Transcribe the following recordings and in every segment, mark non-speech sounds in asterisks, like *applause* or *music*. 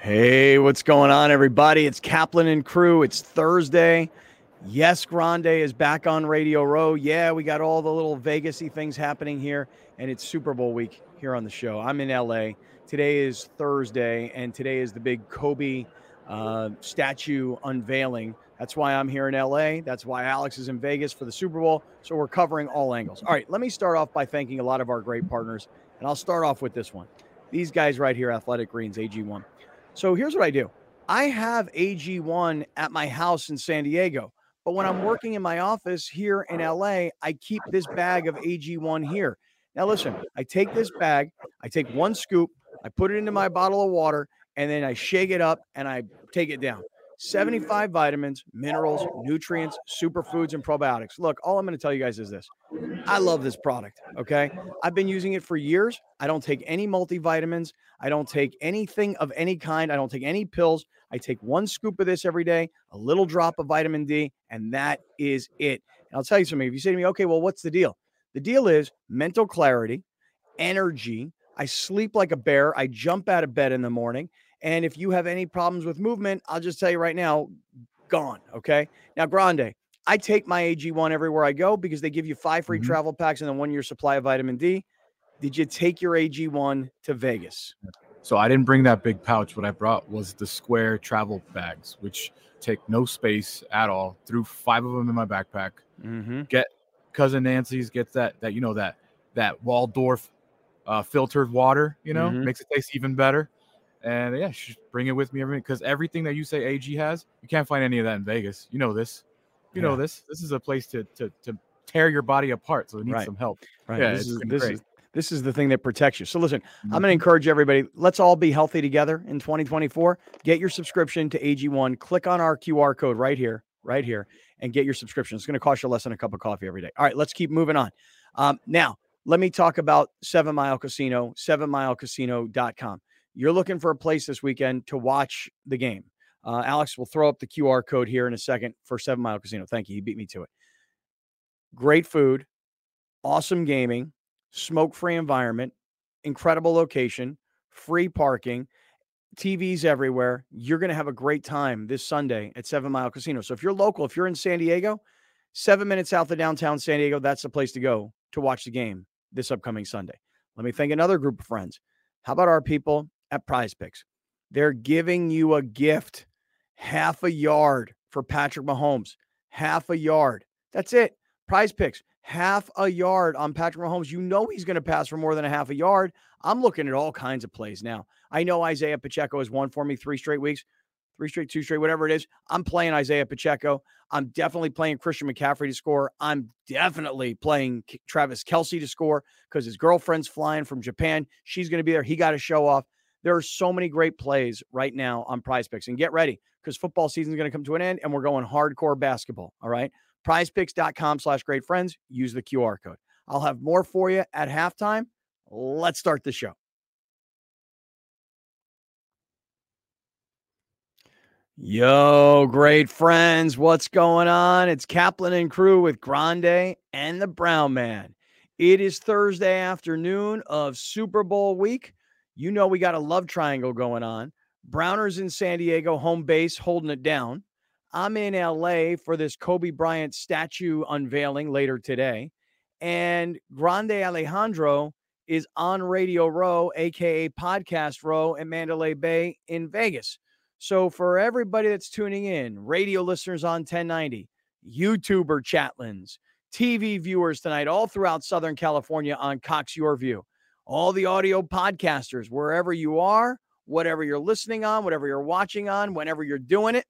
Hey, what's going on, everybody? It's Kaplan and crew. It's Thursday. Yes, Grande is back on Radio Row. Yeah, we got all the little Vegasy things happening here, and it's Super Bowl week here on the show. I'm in LA. Today is Thursday, and today is the big Kobe uh, statue unveiling. That's why I'm here in LA. That's why Alex is in Vegas for the Super Bowl. So we're covering all angles. All right, let me start off by thanking a lot of our great partners, and I'll start off with this one. These guys right here, Athletic Greens, AG1. So here's what I do I have AG1 at my house in San Diego. But when I'm working in my office here in LA, I keep this bag of AG1 here. Now, listen, I take this bag, I take one scoop, I put it into my bottle of water, and then I shake it up and I take it down. 75 vitamins, minerals, nutrients, superfoods, and probiotics. Look, all I'm going to tell you guys is this I love this product. Okay. I've been using it for years. I don't take any multivitamins. I don't take anything of any kind. I don't take any pills. I take one scoop of this every day, a little drop of vitamin D, and that is it. And I'll tell you something. If you say to me, okay, well, what's the deal? The deal is mental clarity, energy. I sleep like a bear. I jump out of bed in the morning. And if you have any problems with movement, I'll just tell you right now, gone. Okay. Now, Grande, I take my AG1 everywhere I go because they give you five free mm-hmm. travel packs and then one year supply of vitamin D. Did you take your AG1 to Vegas? So I didn't bring that big pouch. What I brought was the square travel bags, which take no space at all. Threw five of them in my backpack. Mm-hmm. Get cousin Nancy's gets that that you know that that Waldorf uh, filtered water. You know mm-hmm. makes it taste even better. And yeah, bring it with me every because everything that you say AG has, you can't find any of that in Vegas. You know this. You yeah. know this. This is a place to to to tear your body apart. So it needs right. some help. Right. Yeah, this is this is this is the thing that protects you. So listen, mm-hmm. I'm going to encourage everybody. Let's all be healthy together in 2024. Get your subscription to AG1. Click on our QR code right here, right here, and get your subscription. It's going to cost you less than a cup of coffee every day. All right, let's keep moving on. Um, now, let me talk about Seven Mile Casino, sevenmilecasino.com you're looking for a place this weekend to watch the game. Uh, Alex will throw up the QR code here in a second for Seven Mile Casino. Thank you. He beat me to it. Great food, awesome gaming, smoke free environment, incredible location, free parking, TVs everywhere. You're going to have a great time this Sunday at Seven Mile Casino. So if you're local, if you're in San Diego, seven minutes south of downtown San Diego, that's the place to go to watch the game this upcoming Sunday. Let me thank another group of friends. How about our people at Prize Picks. They're giving you a gift, half a yard for Patrick Mahomes, half a yard. That's it. Prize Picks, half a yard on Patrick Mahomes. You know he's going to pass for more than a half a yard. I'm looking at all kinds of plays now. I know Isaiah Pacheco has won for me three straight weeks, three straight, two straight, whatever it is. I'm playing Isaiah Pacheco. I'm definitely playing Christian McCaffrey to score. I'm definitely playing Travis Kelce to score because his girlfriend's flying from Japan. She's going to be there. He got to show off. There are so many great plays right now on prize picks. And get ready because football season is going to come to an end and we're going hardcore basketball. All right. Prizepicks.com slash great friends. Use the QR code. I'll have more for you at halftime. Let's start the show. Yo, great friends. What's going on? It's Kaplan and crew with Grande and the Brown Man. It is Thursday afternoon of Super Bowl week. You know, we got a love triangle going on. Browners in San Diego, home base, holding it down. I'm in LA for this Kobe Bryant statue unveiling later today. And Grande Alejandro is on Radio Row, AKA Podcast Row at Mandalay Bay in Vegas. So, for everybody that's tuning in, radio listeners on 1090, YouTuber chatlins, TV viewers tonight, all throughout Southern California on Cox YurView, all the audio podcasters, wherever you are, whatever you're listening on, whatever you're watching on, whenever you're doing it.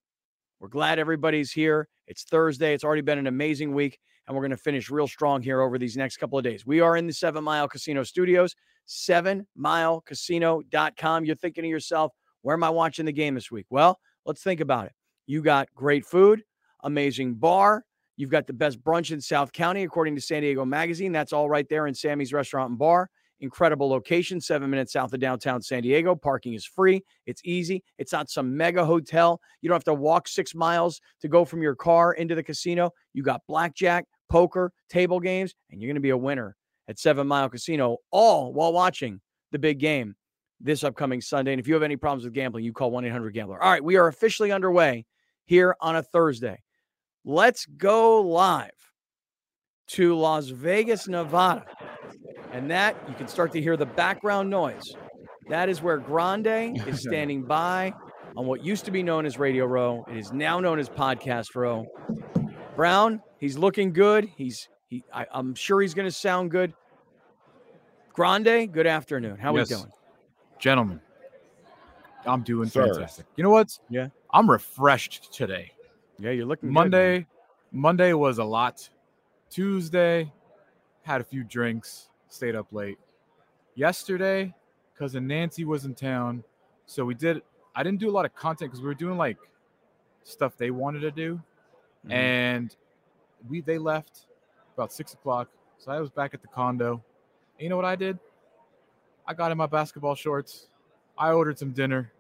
We're glad everybody's here. It's Thursday. It's already been an amazing week, and we're going to finish real strong here over these next couple of days. We are in the Seven Mile Casino studios, sevenmilecasino.com. You're thinking to yourself, where am I watching the game this week? Well, let's think about it. You got great food, amazing bar. You've got the best brunch in South County, according to San Diego Magazine. That's all right there in Sammy's Restaurant and Bar. Incredible location, seven minutes south of downtown San Diego. Parking is free. It's easy. It's not some mega hotel. You don't have to walk six miles to go from your car into the casino. You got blackjack, poker, table games, and you're going to be a winner at Seven Mile Casino, all while watching the big game this upcoming Sunday. And if you have any problems with gambling, you call 1 800 Gambler. All right, we are officially underway here on a Thursday. Let's go live to Las Vegas, Nevada. And that you can start to hear the background noise. That is where Grande is *laughs* standing by on what used to be known as Radio Row. It is now known as Podcast Row. Brown, he's looking good. He's he. I, am sure he's going to sound good. Grande, good afternoon. How yes. we doing, gentlemen? I'm doing Sir. fantastic. You know what? Yeah, I'm refreshed today. Yeah, you're looking Monday. Good, Monday was a lot. Tuesday, had a few drinks, stayed up late. Yesterday, cousin Nancy was in town, so we did. I didn't do a lot of content because we were doing like stuff they wanted to do, mm-hmm. and we they left about six o'clock. So I was back at the condo. And you know what I did? I got in my basketball shorts. I ordered some dinner,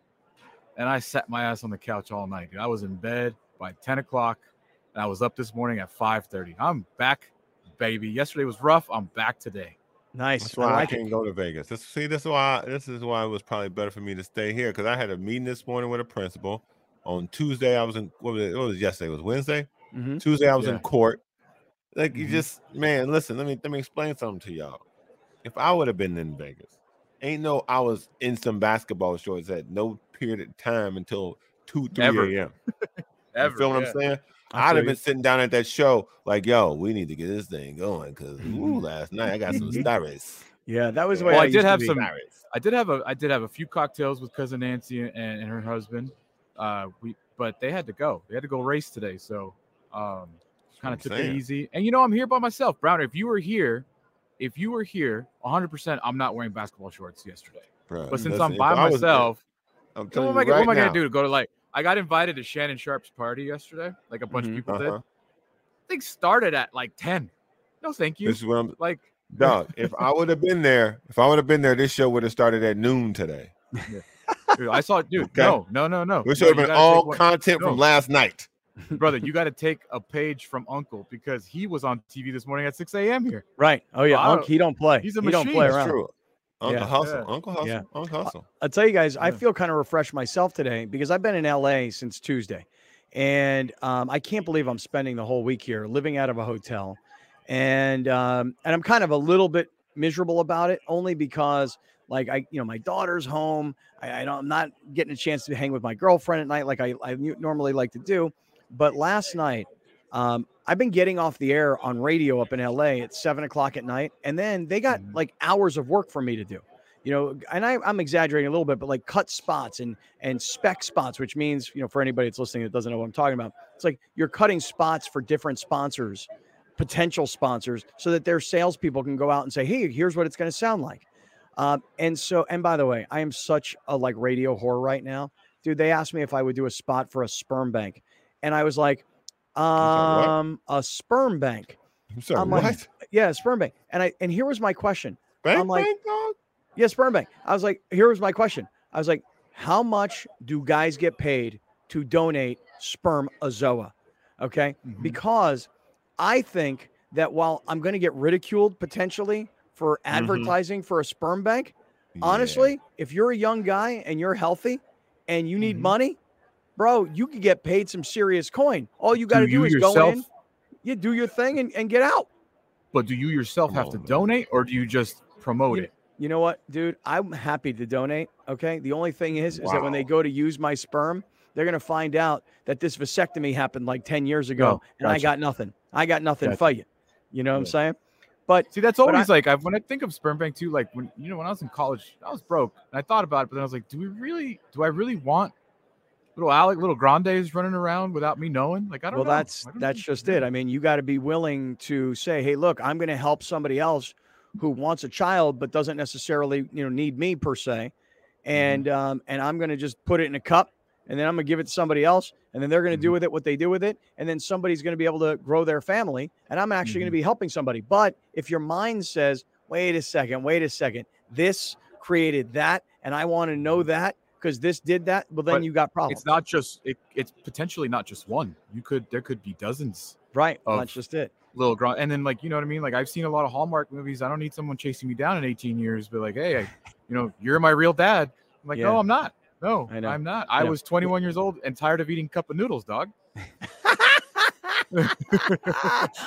and I sat my ass on the couch all night. Dude. I was in bed by ten o'clock, and I was up this morning at five thirty. I'm back, baby. Yesterday was rough. I'm back today. Nice. That's why I, like I can't it. go to Vegas. This, see, this is why this is why it was probably better for me to stay here because I had a meeting this morning with a principal. On Tuesday, I was in what was it? What was yesterday? It was Wednesday. Mm-hmm. Tuesday, I was yeah. in court. Like mm-hmm. you just man, listen. Let me let me explain something to y'all. If I would have been in Vegas, ain't no I was in some basketball shorts at no period of time until two three a.m. Ever, *laughs* you feel what yeah. I'm saying? I I'd have been sitting down at that show like, yo, we need to get this thing going because last night I got some *laughs* stars. Yeah, that was the way well, I, I did have some. I did have a I did have a few cocktails with cousin Nancy and, and her husband. Uh, we but they had to go. They had to go race today, so um, kind of took saying. it easy. And you know, I'm here by myself, Browner. If you were here, if you were here, 100, percent I'm not wearing basketball shorts yesterday. Bro, but since listen, I'm by myself, I'm what, am I, right what am I gonna do to go to like? I got invited to Shannon Sharpe's party yesterday, like a bunch mm-hmm, of people uh-huh. did. Things started at like 10. No, thank you. This is what I'm like. Dog, if I would have been there, if I would have been there, this show would have started at noon today. Dude, I saw, it, dude. Okay. No, no, no, no. This should have been all content no. from last night. Brother, you got to take a page from Uncle because he was on TV this morning at 6 a.m. here. Right. Oh yeah, Uncle, he don't play. He's a he machine. don't play around. True. Uncle yeah. Hustle, yeah. Uncle Hustle, yeah. Uncle Hustle. I'll tell you guys, yeah. I feel kind of refreshed myself today because I've been in LA since Tuesday, and um, I can't believe I'm spending the whole week here, living out of a hotel, and um, and I'm kind of a little bit miserable about it, only because like I, you know, my daughter's home. I, I don't, I'm not getting a chance to hang with my girlfriend at night like I, I normally like to do. But last night, um, I've been getting off the air on radio up in LA at seven o'clock at night, and then they got mm-hmm. like hours of work for me to do. You know, and I, I'm exaggerating a little bit, but like cut spots and and spec spots, which means you know for anybody that's listening that doesn't know what I'm talking about, it's like you're cutting spots for different sponsors, potential sponsors, so that their salespeople can go out and say, "Hey, here's what it's going to sound like." Um, and so, and by the way, I am such a like radio whore right now, dude. They asked me if I would do a spot for a sperm bank, and I was like, um, a sperm bank. I'm sorry, I'm what? Like, yeah, sperm bank. And I and here was my question. Bank, I'm like, bank, dog? Yeah, sperm bank. I was like, here was my question. I was like, how much do guys get paid to donate sperm azoa? Okay, mm-hmm. because I think that while I'm going to get ridiculed potentially for mm-hmm. advertising mm-hmm. for a sperm bank, yeah. honestly, if you're a young guy and you're healthy and you need mm-hmm. money, bro, you could get paid some serious coin. All you got to do, do is yourself, go in, you do your thing and, and get out. But do you yourself have to donate or do you just promote you, it? You know what, dude? I'm happy to donate. Okay. The only thing is, wow. is that when they go to use my sperm, they're going to find out that this vasectomy happened like 10 years ago oh, and I got nothing. I got nothing gotcha. for you. You know what I'm saying? But see, that's always I, like I, when I think of sperm bank too. Like when you know when I was in college, I was broke and I thought about it, but then I was like, do we really? Do I really want little Alec, little Grande's running around without me knowing. Like I don't know. well, know. that's that's just it. I mean, you got to be willing to say, "Hey, look, I'm going to help somebody else who wants a child but doesn't necessarily, you know, need me per se." Mm-hmm. And mm-hmm. um, and I'm going to just put it in a cup, and then I'm going to give it to somebody else, and then they're going to mm-hmm. do with it what they do with it, and then somebody's going to be able to grow their family, and I'm actually mm-hmm. going to be helping somebody. But if your mind says, "Wait a second, wait a second, this created that, and I want to know mm-hmm. that," because this did that, well then but you got problems. It's not just it, it's potentially not just one. You could there could be dozens. Right. That's just it. Little grunt. And then like you know what I mean? Like I've seen a lot of Hallmark movies. I don't need someone chasing me down in 18 years, but like, hey, I, you know, you're my real dad. I'm like, yeah. no, I'm not. No, I am not. I was 21 years old and tired of eating cup of noodles, dog. *laughs*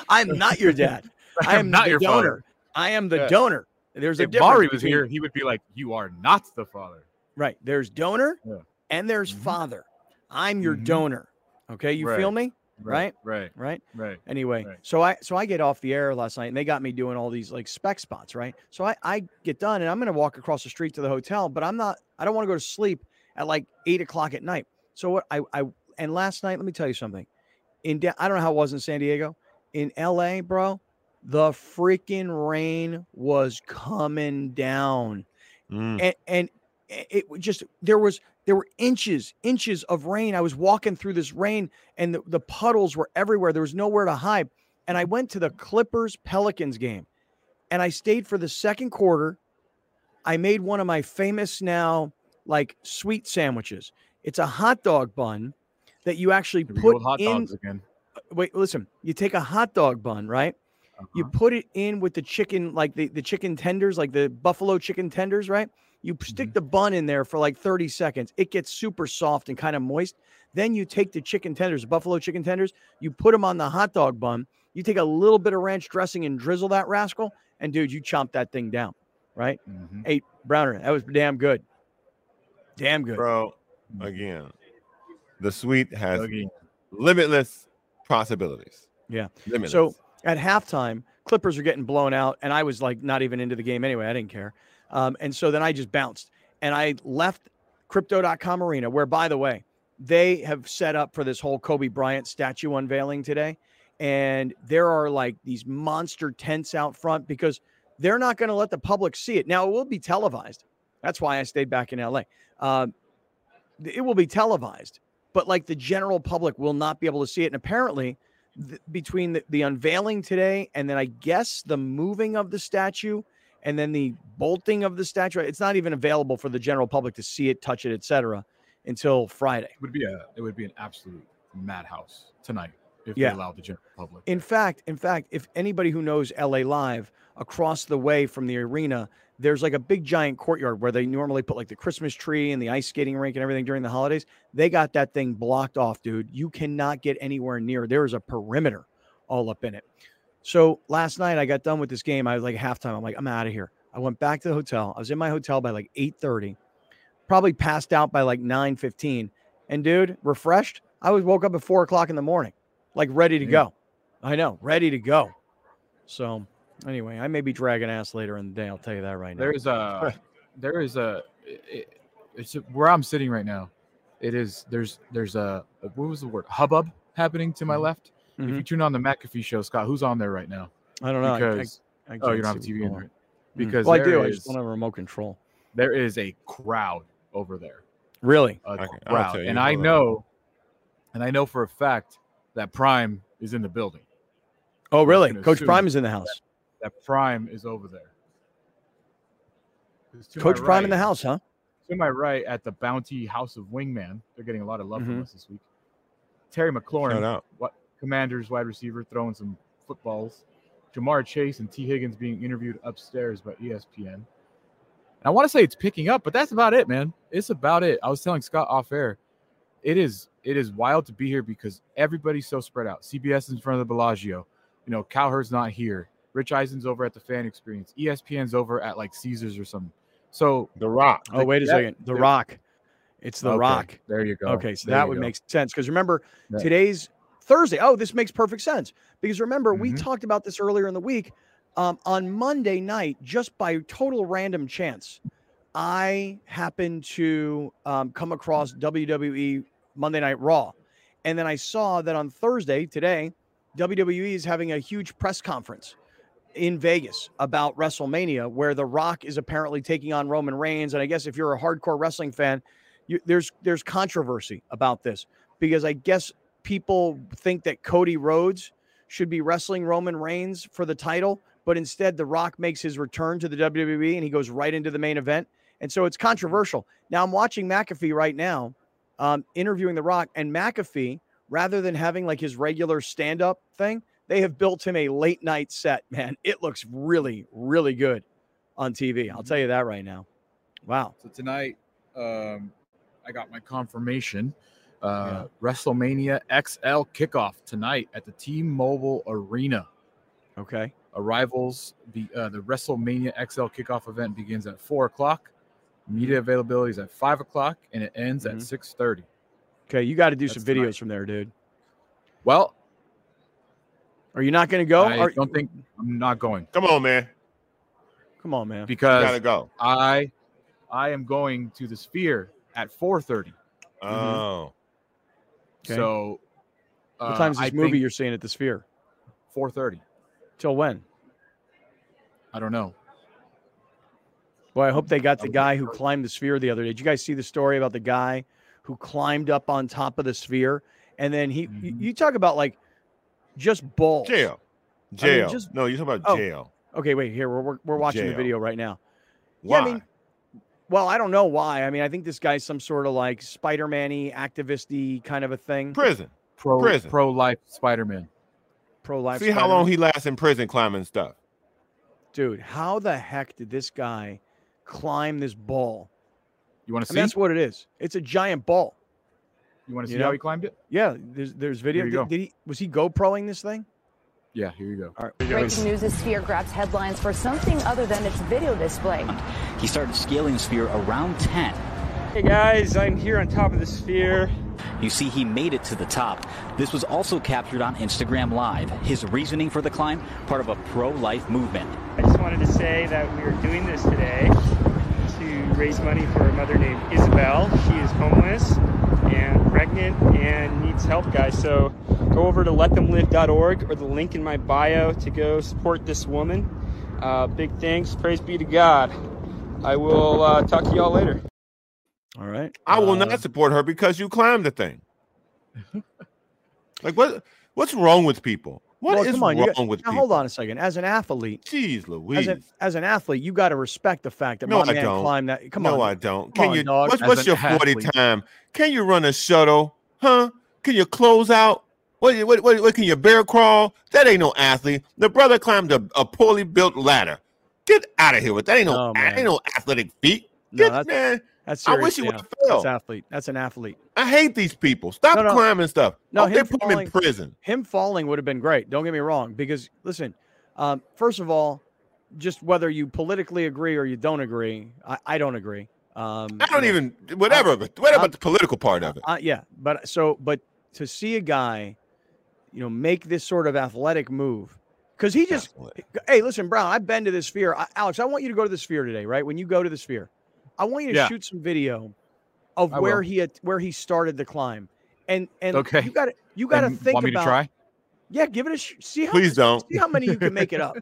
I'm not your dad. *laughs* I am not your donor. Father. I am the yeah. donor. There's if a difference. Maury was between... here, he would be like, "You are not the father." Right. There's donor yeah. and there's mm-hmm. father. I'm your mm-hmm. donor. Okay, you right. feel me? Right. Right. Right. Right. Anyway, right. so I so I get off the air last night and they got me doing all these like spec spots, right? So I I get done and I'm gonna walk across the street to the hotel, but I'm not. I don't want to go to sleep at like eight o'clock at night. So what I I and last night, let me tell you something. In I don't know how it was in San Diego. In LA, bro, the freaking rain was coming down. Mm. And, and it just there was there were inches inches of rain. I was walking through this rain and the, the puddles were everywhere. There was nowhere to hide. And i went to the clippers pelicans game. And i stayed for the second quarter. I made one of my famous now like sweet sandwiches. It's a hot dog bun that you actually put in wait listen. You take a hot dog bun right? Uh-huh. You put it in with the chicken, like the, the chicken tenders, like the buffalo chicken tenders, right? You stick mm-hmm. the bun in there for like 30 seconds. It gets super soft and kind of moist. Then you take the chicken tenders, buffalo chicken tenders, you put them on the hot dog bun. You take a little bit of ranch dressing and drizzle that rascal. And dude, you chomp that thing down, right? Mm-hmm. Hey, Browner, that was damn good. Damn good. Bro, mm-hmm. again, the sweet has again. limitless possibilities. Yeah. Limitless. So at halftime, Clippers are getting blown out, and I was like not even into the game anyway. I didn't care. Um, and so then I just bounced and I left crypto.com arena, where by the way, they have set up for this whole Kobe Bryant statue unveiling today. And there are like these monster tents out front because they're not going to let the public see it. Now, it will be televised. That's why I stayed back in LA. Um, it will be televised, but like the general public will not be able to see it. And apparently, th- between the, the unveiling today and then I guess the moving of the statue and then the bolting of the statue, it's not even available for the general public to see it, touch it, etc. until Friday. It would be a it would be an absolute madhouse tonight if yeah. they allowed the general public. In fact, in fact, if anybody who knows LA Live across the way from the arena, there's like a big giant courtyard where they normally put like the Christmas tree and the ice skating rink and everything during the holidays. They got that thing blocked off, dude. You cannot get anywhere near. There is a perimeter all up in it. So last night I got done with this game. I was like halftime. I'm like, I'm out of here. I went back to the hotel. I was in my hotel by like 8:30, probably passed out by like 9:15. And dude, refreshed. I was woke up at four o'clock in the morning, like ready to go. I know, ready to go. So Anyway, I may be dragging ass later in the day. I'll tell you that right now. There's a, there is a, *laughs* it, it's a, where I'm sitting right now. It is there's there's a what was the word hubbub happening to my mm-hmm. left. Mm-hmm. If you mm-hmm. tune on the McAfee show, Scott, who's on there right now? I don't know. Because I, I, I oh, you don't have a TV in there. Because well, I do. Is, I just don't have a remote control. There is a crowd over there. Really? A okay, crowd, and I know, and I know for a fact that Prime is in the building. Oh, really? Coach Prime is in the house that Prime is over there. Coach Prime right, in the house, huh? To my right at the Bounty House of Wingman. They're getting a lot of love mm-hmm. from us this week. Terry McLaurin, what Commanders wide receiver, throwing some footballs. Ja'Marr Chase and Tee Higgins being interviewed upstairs by ESPN. And I want to say it's picking up, but that's about it, man. It's about it. I was telling Scott off air. It is it is wild to be here because everybody's so spread out. CBS is in front of the Bellagio. You know, Cowherd's not here. Rich Eisen's over at the fan experience. ESPN's over at like Caesars or something. So The Rock. Oh, wait a yeah, second. The Rock. It's The okay, Rock. There you go. Okay, so there that would go. make sense because remember yeah. today's Thursday. Oh, this makes perfect sense because remember mm-hmm. we talked about this earlier in the week. Um, on Monday night, just by total random chance, I happened to um, come across WWE Monday Night Raw, and then I saw that on Thursday today, WWE is having a huge press conference in Vegas about WrestleMania, where The Rock is apparently taking on Roman Reigns. And I guess if you're a hardcore wrestling fan, you, there's there's controversy about this because I guess people think that Cody Rhodes should be wrestling Roman Reigns for the title, but instead The Rock makes his return to the WWE and he goes right into the main event. And so it's controversial. Now I'm watching McAfee right now, um, interviewing The Rock, and McAfee, rather than having like his regular stand up thing, they have built him a late night set, man. It looks really, really good on TV. I'll tell you that right now. Wow. So tonight, um, I got my confirmation. Uh, yeah. WrestleMania XL kickoff tonight at the T-Mobile Arena. Okay. Arrivals. The uh, the WrestleMania XL kickoff event begins at four o'clock. Media availability is at five o'clock, and it ends mm-hmm. at six thirty. Okay, you got to do That's some videos tonight. from there, dude. Well, are you not going to go? I don't think I'm not going. Come on, man. Come on, man. Because you gotta go. I I am going to the Sphere at 4:30. Oh. Mm-hmm. Okay. So, uh, what time's this I movie you're seeing at the Sphere? 4:30. Till when? I don't know. Well, I hope they got the guy who climbed the Sphere the other day. Did you guys see the story about the guy who climbed up on top of the Sphere and then he? Mm-hmm. You, you, talk about like just balls. Jail. Jail. I mean, just, no, you talk about oh, jail. Okay, wait. Here we're we're, we're watching jail. the video right now. Why? Yeah, I mean, well, I don't know why. I mean, I think this guy's some sort of like Spider-Man-y, activist kind of a thing. Prison. Pro prison. Pro life Spider-Man. Pro life. See Spider-Man. how long he lasts in prison climbing stuff. Dude, how the heck did this guy climb this ball? You want to see? Mean, that's what it is. It's a giant ball. You want to see you how he climbed it? Yeah, there's there's video. Did, did, he was he GoProing this thing? Yeah, here you go. All right. Breaking news: The Sphere grabs headlines for something other than its video display. He started scaling the Sphere around 10. Hey guys, I'm here on top of the Sphere. You see, he made it to the top. This was also captured on Instagram Live. His reasoning for the climb, part of a pro-life movement. I just wanted to say that we are doing this today to raise money for a mother named Isabel. She is homeless and pregnant and needs help, guys. So go over to letthemlive.org or the link in my bio to go support this woman. Uh, big thanks. Praise be to God. I will uh, talk to y'all later. All right. I will uh, not support her because you climbed the thing. like what? What's wrong with people? What well, is on, wrong got, with now, people? Hold on a second. As an athlete, jeez, Louise. As, a, as an athlete, you got to respect the fact that no, my I man don't. climbed that. Come no, on, I don't. Can on, you? Dog. What's, what's your forty athlete. time? Can you run a shuttle? Huh? Can you close out? What, what, what, what can you bear crawl? That ain't no athlete. The brother climbed a, a poorly built ladder. Get out of here with that. Ain't no, oh, ain't no athletic feat. Get, no, that's, man. That's serious, I wish he yeah. would have failed. That's athlete. That's an athlete. I hate these people. Stop no, no. climbing stuff. No, oh, they put falling, him in prison. Him falling would have been great. Don't get me wrong. Because listen, um, first of all, just whether you politically agree or you don't agree, I, I don't agree. Um, I don't even whatever, but whatever the political part of it. Uh, yeah, but so but to see a guy, you know, make this sort of athletic move because he just, hey, listen, Brown, I've been to this sphere. I, Alex, I want you to go to the sphere today, right? When you go to the sphere, I want you to yeah. shoot some video of I where will. he had, where he started the climb, and and okay, you got to you got to think want me about. To try? Yeah, give it a sh- see. How, Please don't see how many you can make it up.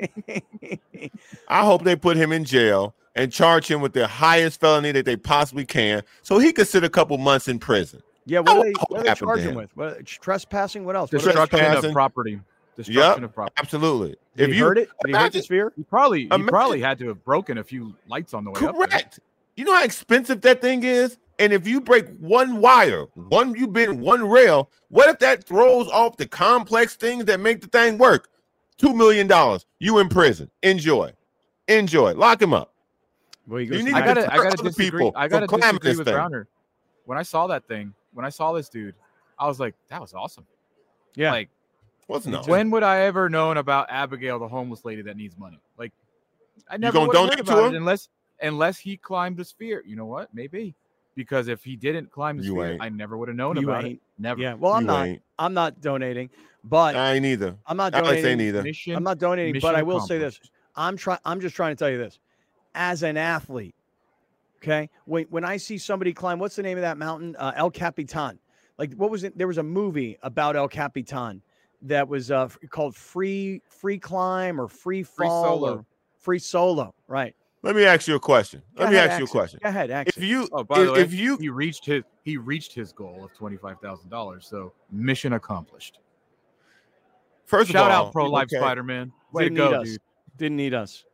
*laughs* I hope they put him in jail and charge him with the highest felony that they possibly can, so he could sit a couple months in prison. Yeah, what, are they, what they charge him with? What, trespassing? What else? Destruction what of property. Destruction yep, of property. Absolutely. Did if you heard it, did he hurt the sphere? He probably he imagine, probably had to have broken a few lights on the way correct. up. Correct. You know how expensive that thing is? And if you break one wire, one you bend one rail, what if that throws off the complex things that make the thing work? Two million dollars. You in prison. Enjoy. Enjoy. Lock him up. Well, you, need I gotta, I gotta disagree. People I gotta disagree with Browner. When I saw that thing, when I saw this dude, I was like, that was awesome. Yeah. Like wasn't awesome. when would I ever known about Abigail, the homeless lady that needs money? Like I never you gonna donate to her unless unless he climbed the sphere. You know what? Maybe because if he didn't climb the you sphere, ain't. I never would have known you about ain't. it. Never. Yeah. Well, I'm you not. Ain't. I'm not donating, but I ain't either. I'm not donating. I neither. Mission, I'm not donating, but I will say this: I'm trying. I'm just trying to tell you this. As an athlete, okay, when when I see somebody climb, what's the name of that mountain? Uh, El Capitan. Like what was it? There was a movie about El Capitan that was uh, called Free Free Climb or Free Fall free solo. or Free Solo, right? Let me ask you a question. Let Go me ahead, ask you a question. Go ahead, If you, oh, by if, the way, if you, he reached his he reached his goal of twenty five thousand dollars. So mission accomplished. First shout all, shout out pro life okay. Spider Man. Way Didn't to go, dude. Didn't need us.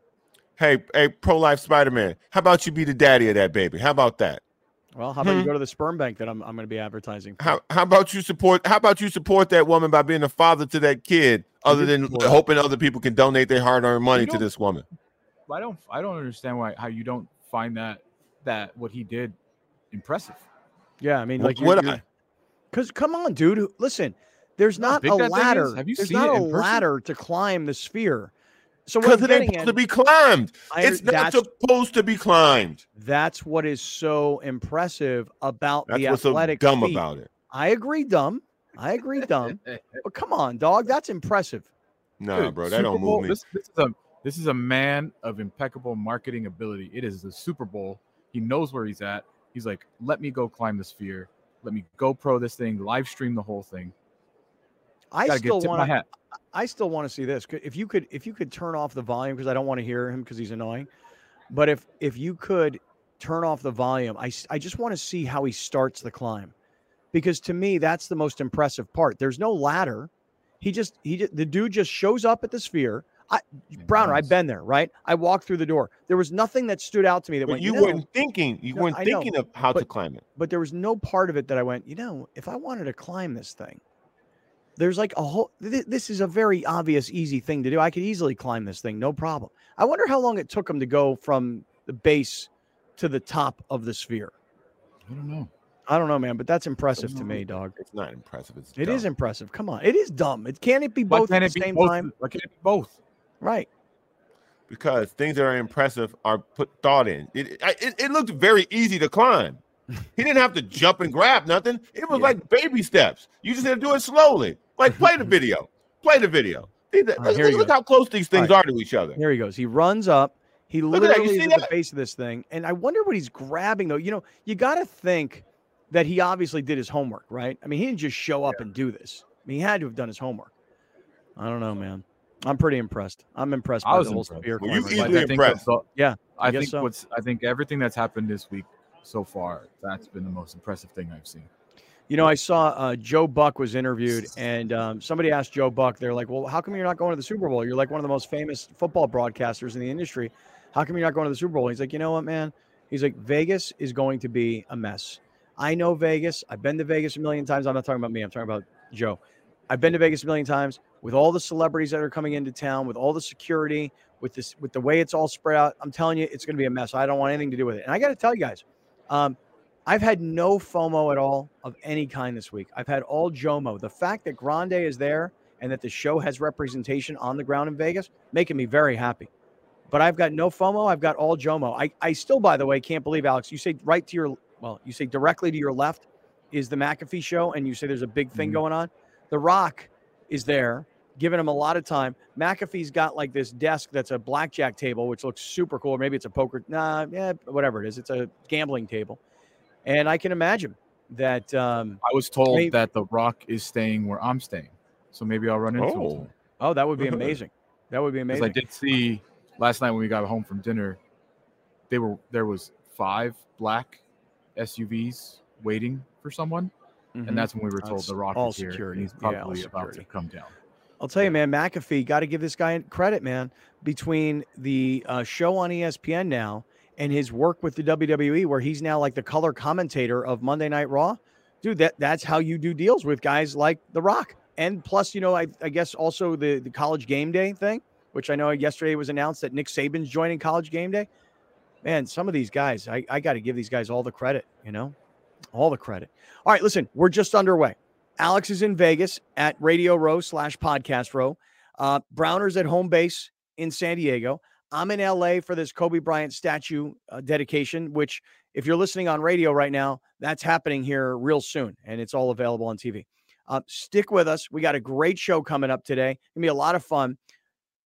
Hey, hey, pro life Spider Man. How about you be the daddy of that baby? How about that? Well, how about hmm. you go to the sperm bank that I'm, I'm going to be advertising? For? How how about you support? How about you support that woman by being a father to that kid, other than hoping other people can donate their hard earned money to this woman? I don't I don't understand why how you don't find that that what he did impressive. Yeah, I mean, like what I? Because come on, dude. Listen, there's not a ladder. Have you there's seen not it a in person? ladder to climb the sphere. So Because I'm it ain't supposed at- to be climbed. I It's not supposed to be climbed. That's what is so impressive about That's the what's so athletic dumb feat. about it. I agree, dumb. I agree, dumb. *laughs* but come on, dog. That's impressive. Nah, bro, that Super don't Bowl- move me. This, this is a this is a man of impeccable marketing ability. It is the Super Bowl. He knows where he's at. He's like, let me go climb the sphere. Let me go pro this thing, live stream the whole thing. I Gotta still give my want to. hat. I still want to see this. If you could, if you could turn off the volume because I don't want to hear him because he's annoying. But if if you could turn off the volume, I I just want to see how he starts the climb, because to me that's the most impressive part. There's no ladder. He just he just, the dude just shows up at the sphere. I Browner, I've been there, right? I walked through the door. There was nothing that stood out to me that But went. you know, weren't thinking. You No, weren't know, thinking of how to climb it. but there was no part of it that I went, you know, if I wanted to climb this thing, there's like a whole, th- this is a very obvious, easy thing to do. I could easily climb this thing, no problem. I wonder how long it took him to go from the base to the top of the sphere. I don't know. I don't know, man, but that's impressive to me, dog. It's not impressive. It's It is impressive. Come on. It is dumb. It can't it be both at the same both? time? Why can't it be both? Right. because things that are impressive are put thought in. It it, it looked very easy to climb. *laughs* He didn't have to jump and grab nothing. It was Yeah. like baby steps. You just had to do it slowly. Like *laughs* play the video. Play the video. See that- All right, here look look how close these things All are to each other. Here he goes. He runs up. He Look at that. You literally is see at the that? base of this thing. And I wonder what he's grabbing, though. You know, you got to think that he obviously did his homework, right? I mean, he didn't just show up and do this. I mean, he had to have done his homework. I don't know, man. I'm pretty impressed. I'm impressed I was the whole impressed. spear Well, you easily Like, I think impressed. the- Yeah, I, guess think so. what's I think everything that's happened this week so far, that's been the most impressive thing I've seen. You know, I saw uh, Joe Buck was interviewed, and um, somebody asked Joe Buck, they're like, "Well, how come you're not going to the Super Bowl? You're like one of the most famous football broadcasters in the industry. How come you're not going to the Super Bowl?" He's like, "You know what, man? He's like, Vegas is going to be a mess. I know Vegas. I've been to Vegas a million times. I'm not talking about me. I'm talking about Joe. I've been to Vegas a million times with all the celebrities that are coming into town, with all the security, with this, with the way it's all spread out. I'm telling you, it's going to be a mess. I don't want anything to do with it. And I got to tell you guys, um, I've had no FOMO at all of any kind this week. I've had all JOMO. The fact that Grande is there and that the show has representation on the ground in Vegas, making me very happy. But I've got no FOMO. I've got all JOMO. I, I still, by the way, can't believe, Alex, you say right to your, well, you say directly to your left is the McAfee show, and you say there's a big thing Mhm. going on. The Rock is there, giving him a lot of time. McAfee's got like this desk that's a blackjack table, which looks super cool. Maybe it's a poker, nah, yeah, whatever it is. It's a gambling table. And I can imagine that um, I was told Maybe- that The Rock is staying where I'm staying, so maybe I'll run into him. Oh, tonight. oh, that would be *laughs* amazing. That would be amazing. I did see last night when we got home from dinner, they were there was five black SUVs waiting for someone, Mhm. and that's when we were told That's the Rock all is here. and security. he's Yeah, all probably about to come down. I'll tell you, man, McAfee, got to give this guy credit, man. Between the uh, show on ESPN now and his work with the WWE, where he's now like the color commentator of Monday Night Raw, dude, that that's how you do deals with guys like The Rock. And plus, you know, I, I guess also the the college game day thing, which I know yesterday was announced that Nick Saban's joining college game day. Man, some of these guys, I, I got to give these guys all the credit, you know, all the credit. All right, listen, we're just underway. Alex is in Vegas at Radio Row slash Podcast Row. Uh, Browner's at home base in San Diego. I'm in LA for this Kobe Bryant statue uh, dedication, which, if you're listening on radio right now, that's happening here real soon, and it's all available on TV. Uh, stick with us. We got a great show coming up today. Gonna be a lot of fun.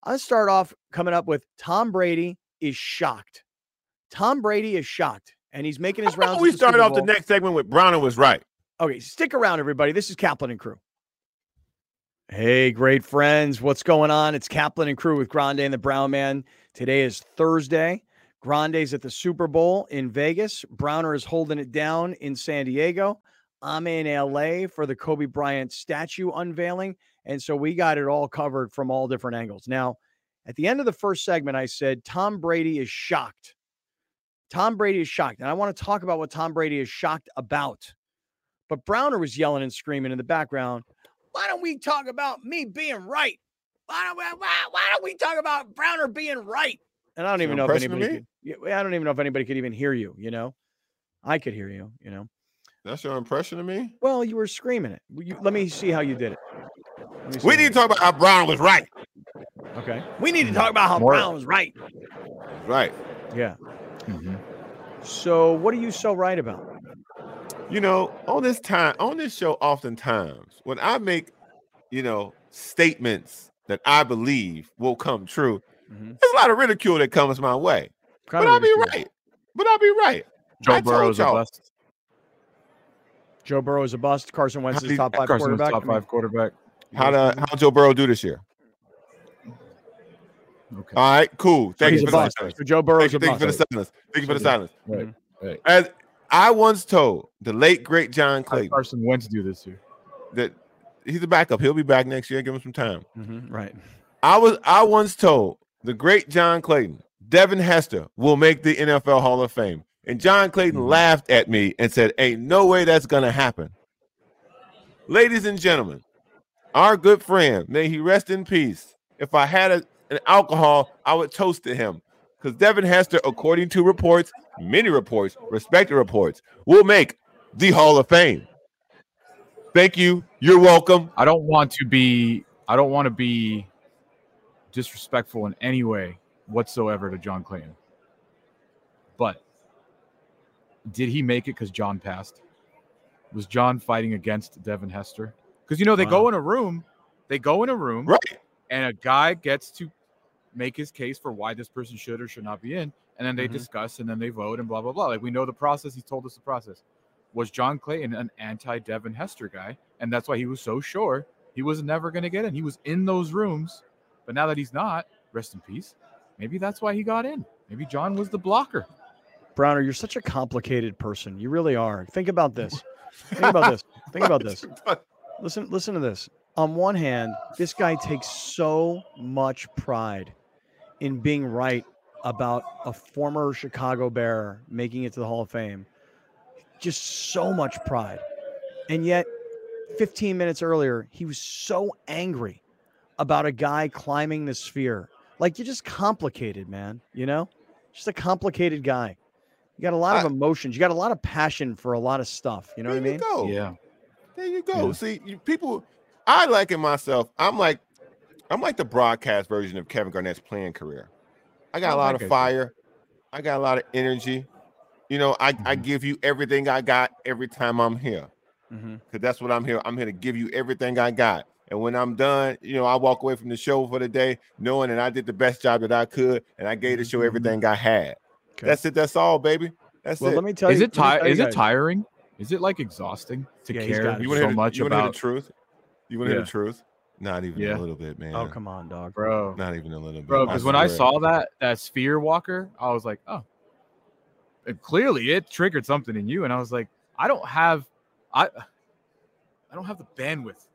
I'll start off coming up with Tom Brady is shocked. Tom Brady is shocked, and he's making his rounds. we started off the next segment with Browner was right. Okay, stick around, everybody. This is Kaplan and Crew. Hey, great friends. What's going on? It's Kaplan and Crew with Grande and the Brown Man. Today is Thursday. Grande's at the Super Bowl in Vegas. Browner is holding it down in San Diego. I'm in LA for the Kobe Bryant statue unveiling. And so we got it all covered from all different angles. Now, at the end of the first segment, I said Tom Brady is shocked. Tom Brady is shocked. And I want to talk about what Tom Brady is shocked about. But Browner was yelling and screaming in the background. Why don't we talk about me being right? Why don't we, why, why don't we talk about Browner being right? And I don't even know if anybody. Could, I don't even know if anybody could even hear you. You know, I could hear you. You know. That's your impression of me? Well, you were screaming it. You, let me see how you did it. We need to talk about how Brown was right. Okay. We need to talk about how More. Brown was right. Right. Yeah. Mm-hmm. So, what are you so right about? You know, on this time, on this show, oftentimes when I make, you know, statements that I believe will come true, mm-hmm. there's a lot of ridicule that comes my way. Kind but I'll ridicule. be right. But I'll be right. Joe Burrow's a bust. Joe Burrow is a bust. Carson Wentz is top five Carson quarterback. Top five quarterback. How to how Joe Burrow do this year? Okay. All right, cool. Thank He's you for the silence. So Joe Burrow. Thank, you, thank you for the silence. Thank you for the silence. Right. right. As I once told the late great John Clayton, Carson Wentz do this year. That he's a backup. He'll be back next year. Give him some time. Mm-hmm. Right. I was I once told the great John Clayton, Devin Hester will make the NFL Hall of Fame. And John Clayton mm-hmm. laughed at me and said, Ain't no way that's going to happen. Ladies and gentlemen, our good friend, may he rest in peace. If I had a, an alcohol, I would toast to him. Because Devin Hester, according to reports, many reports, respected reports, will make the Hall of Fame. Thank you. You're welcome. I don't want to be I don't want to be disrespectful in any way whatsoever to John Clayton. But did he make it because John passed? Was John fighting against Devin Hester? Because you know they wow. go in a room, they go in a room, right? And a guy gets to make his case for why this person should or should not be in, and then they mm-hmm. discuss and then they vote and blah blah blah. Like we know the process. He told us the process. Was John Clayton an anti Devin Hester guy, and that's why he was so sure he was never going to get in. He was in those rooms, but now that he's not, rest in peace. Maybe that's why he got in. Maybe John was the blocker. Browner, you're such a complicated person. You really are. Think about this. Think about this. Think about this. *laughs* Listen, listen to this. On one hand, this guy takes so much pride in being right about a former Chicago Bear making it to the Hall of Fame. Just so much pride. And yet, 15 minutes earlier, he was so angry about a guy climbing the sphere. Like, you're just complicated, man. You know, just a complicated guy. You got a lot I, of emotions. You got a lot of passion for a lot of stuff. You know what I mean? Go. Yeah. There you go. Yeah. See, you, people. I like it myself. I'm like, I'm like the broadcast version of Kevin Garnett's playing career. I got I a lot like of fire. I got a lot of energy. You know, I, mm-hmm. I give you everything I got every time I'm here. Because mm-hmm. that's what I'm here. I'm here to give you everything I got. And when I'm done, you know, I walk away from the show for the day knowing that I did the best job that I could and I gave the show mm-hmm. everything I had. Okay. That's it. That's all, baby. That's well, it. Let me tell is you. It ti- is it tiring? Is it like exhausting to yeah, care you so much you about the truth? You want to yeah. hear the truth? Not even yeah. a little bit, man. Oh, come on, dog, bro. Not even a little bit, bro. Because when I saw that that sphere walker, I was like, oh, and clearly it triggered something in you, and I was like, I don't have, I, I don't have the bandwidth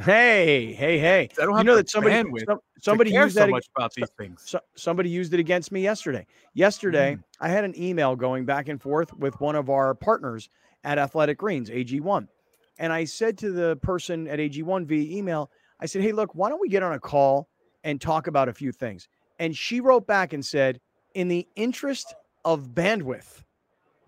Hey, hey, hey! I don't have you know that somebody some, somebody used so that much about these things. So, somebody used it against me yesterday. Yesterday, mm. I had an email going back and forth with one of our partners at Athletic Greens, AG1, and I said to the person at AG1 via email, I said, "Hey, look, why don't we get on a call and talk about a few things?" And she wrote back and said, "In the interest of bandwidth."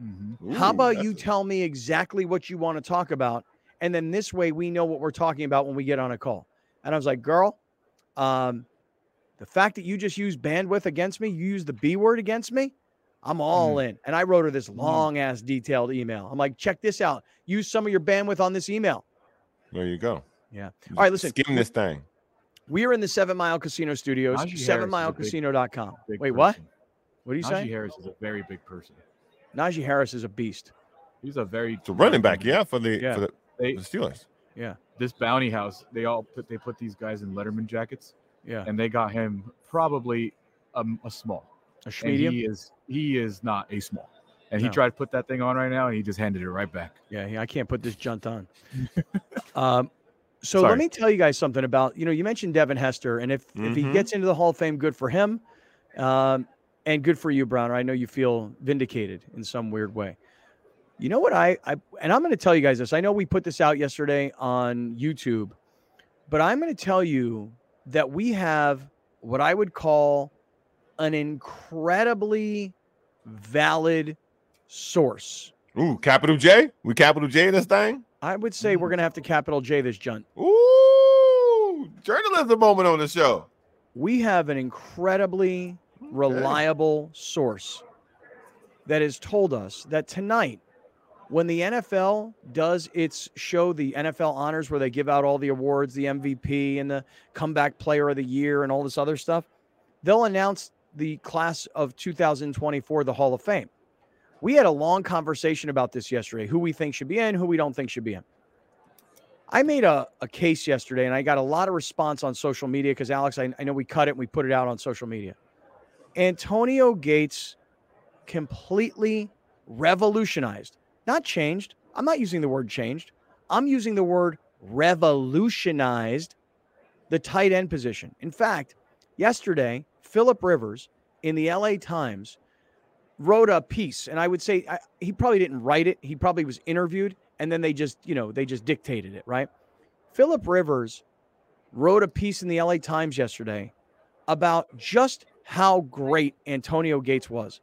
Mm-hmm. Ooh, How about you tell me exactly what you want to talk about and then this way we know what we're talking about when we get on a call. And I was like, girl, um, the fact that you just used bandwidth against me, you used the B word against me, I'm all mm. in. And I wrote her this long ass detailed email. I'm like, check this out. Use some of your bandwidth on this email. There you go. Yeah. All right, listen. Skim this thing. We are in the Seven Mile Casino Studios, sevenmilecasino.com. Wait, person. what? What do you say? Najee Harris is a very big person. Najee Harris is a beast. He's a very it's a running back, yeah, for the yeah. for the they, the Steelers. Yeah. This bounty house, they all put they put these guys in Letterman jackets. Yeah. And they got him probably a, a small. A medium. He is he is not a small. And no. he tried to put that thing on right now, and he just handed it right back. Yeah, I can't put this junt on. *laughs* um, so Sorry. let me tell you guys something about you know you mentioned Devin Hester, and if mm-hmm. if he mm-hmm. gets into the Hall of Fame, good for him, um, and good for you, Browner. I know you feel vindicated in some weird way. You know what I, I and I'm going to tell you guys this. I know we put this out yesterday on YouTube, but I'm going to tell you that we have what I would call an incredibly valid source. Ooh, capital J? We capital J this thing? I would say we're going to have to capital J this, Junt. Ooh, journalism moment on the show. We have an incredibly reliable source that has told us that tonight, when the NFL does its show, the NFL honors, where they give out all the awards, the MVP and the comeback player of the year and all this other stuff, they'll announce the class of 2024, the Hall of Fame. We had a long conversation about this yesterday who we think should be in, who we don't think should be in. I made a, a case yesterday and I got a lot of response on social media because, Alex, I, I know we cut it and we put it out on social media. Antonio Gates completely revolutionized, not changed. I'm not using the word changed. I'm using the word revolutionized the tight end position. In fact, yesterday, Philip Rivers in the LA Times wrote a piece, and I would say I, he probably didn't write it. He probably was interviewed, and then they just, you know, they just dictated it, right? Philip Rivers wrote a piece in the LA Times yesterday about just how great Antonio Gates was.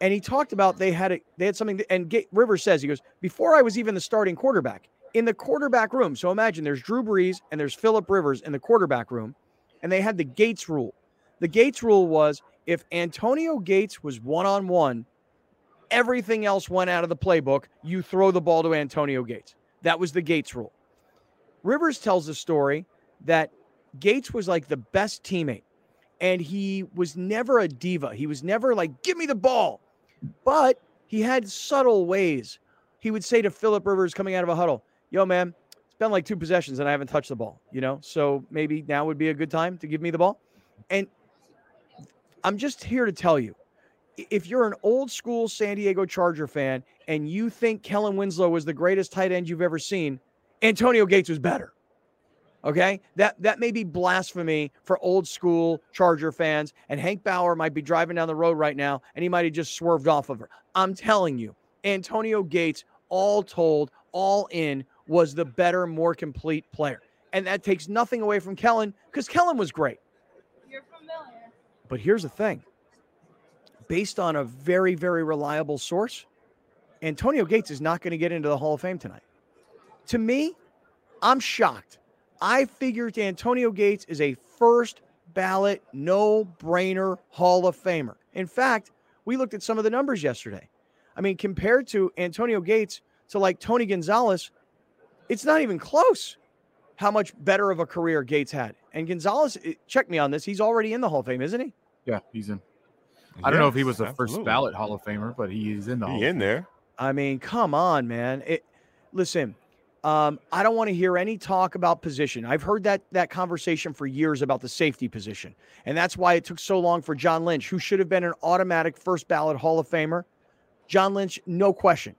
And he talked about they had a, they had something, and Gate, Rivers says he goes before I was even the starting quarterback in the quarterback room. So imagine there's Drew Brees and there's Philip Rivers in the quarterback room, and they had the Gates rule. The Gates rule was if Antonio Gates was one on one, everything else went out of the playbook. You throw the ball to Antonio Gates. That was the Gates rule. Rivers tells the story that Gates was like the best teammate and he was never a diva. He was never like, give me the ball. But he had subtle ways. He would say to Philip Rivers coming out of a huddle, yo, man, it's been like two possessions and I haven't touched the ball, you know? So maybe now would be a good time to give me the ball. And I'm just here to tell you if you're an old school San Diego Charger fan and you think Kellen Winslow was the greatest tight end you've ever seen, Antonio Gates was better. Okay, that that may be blasphemy for old school Charger fans, and Hank Bauer might be driving down the road right now, and he might have just swerved off of her. I'm telling you, Antonio Gates, all told, all in, was the better, more complete player, and that takes nothing away from Kellen because Kellen was great. You're familiar. But here's the thing: based on a very, very reliable source, Antonio Gates is not going to get into the Hall of Fame tonight. To me, I'm shocked. I figured Antonio Gates is a first ballot, no brainer Hall of Famer. In fact, we looked at some of the numbers yesterday. I mean, compared to Antonio Gates to like Tony Gonzalez, it's not even close how much better of a career Gates had. And Gonzalez, eh, check me on this, he's already in the Hall of Fame, isn't he? Yeah, he's in. I don't know if he was the absolutely. first ballot Hall of Famer, but he's in the he in there. I mean, come on, man. It, listen, um, I don't want to hear any talk about position. I've heard that that conversation for years about the safety position, and that's why it took so long for John Lynch, who should have been an automatic first ballot Hall of Famer. John Lynch, no question,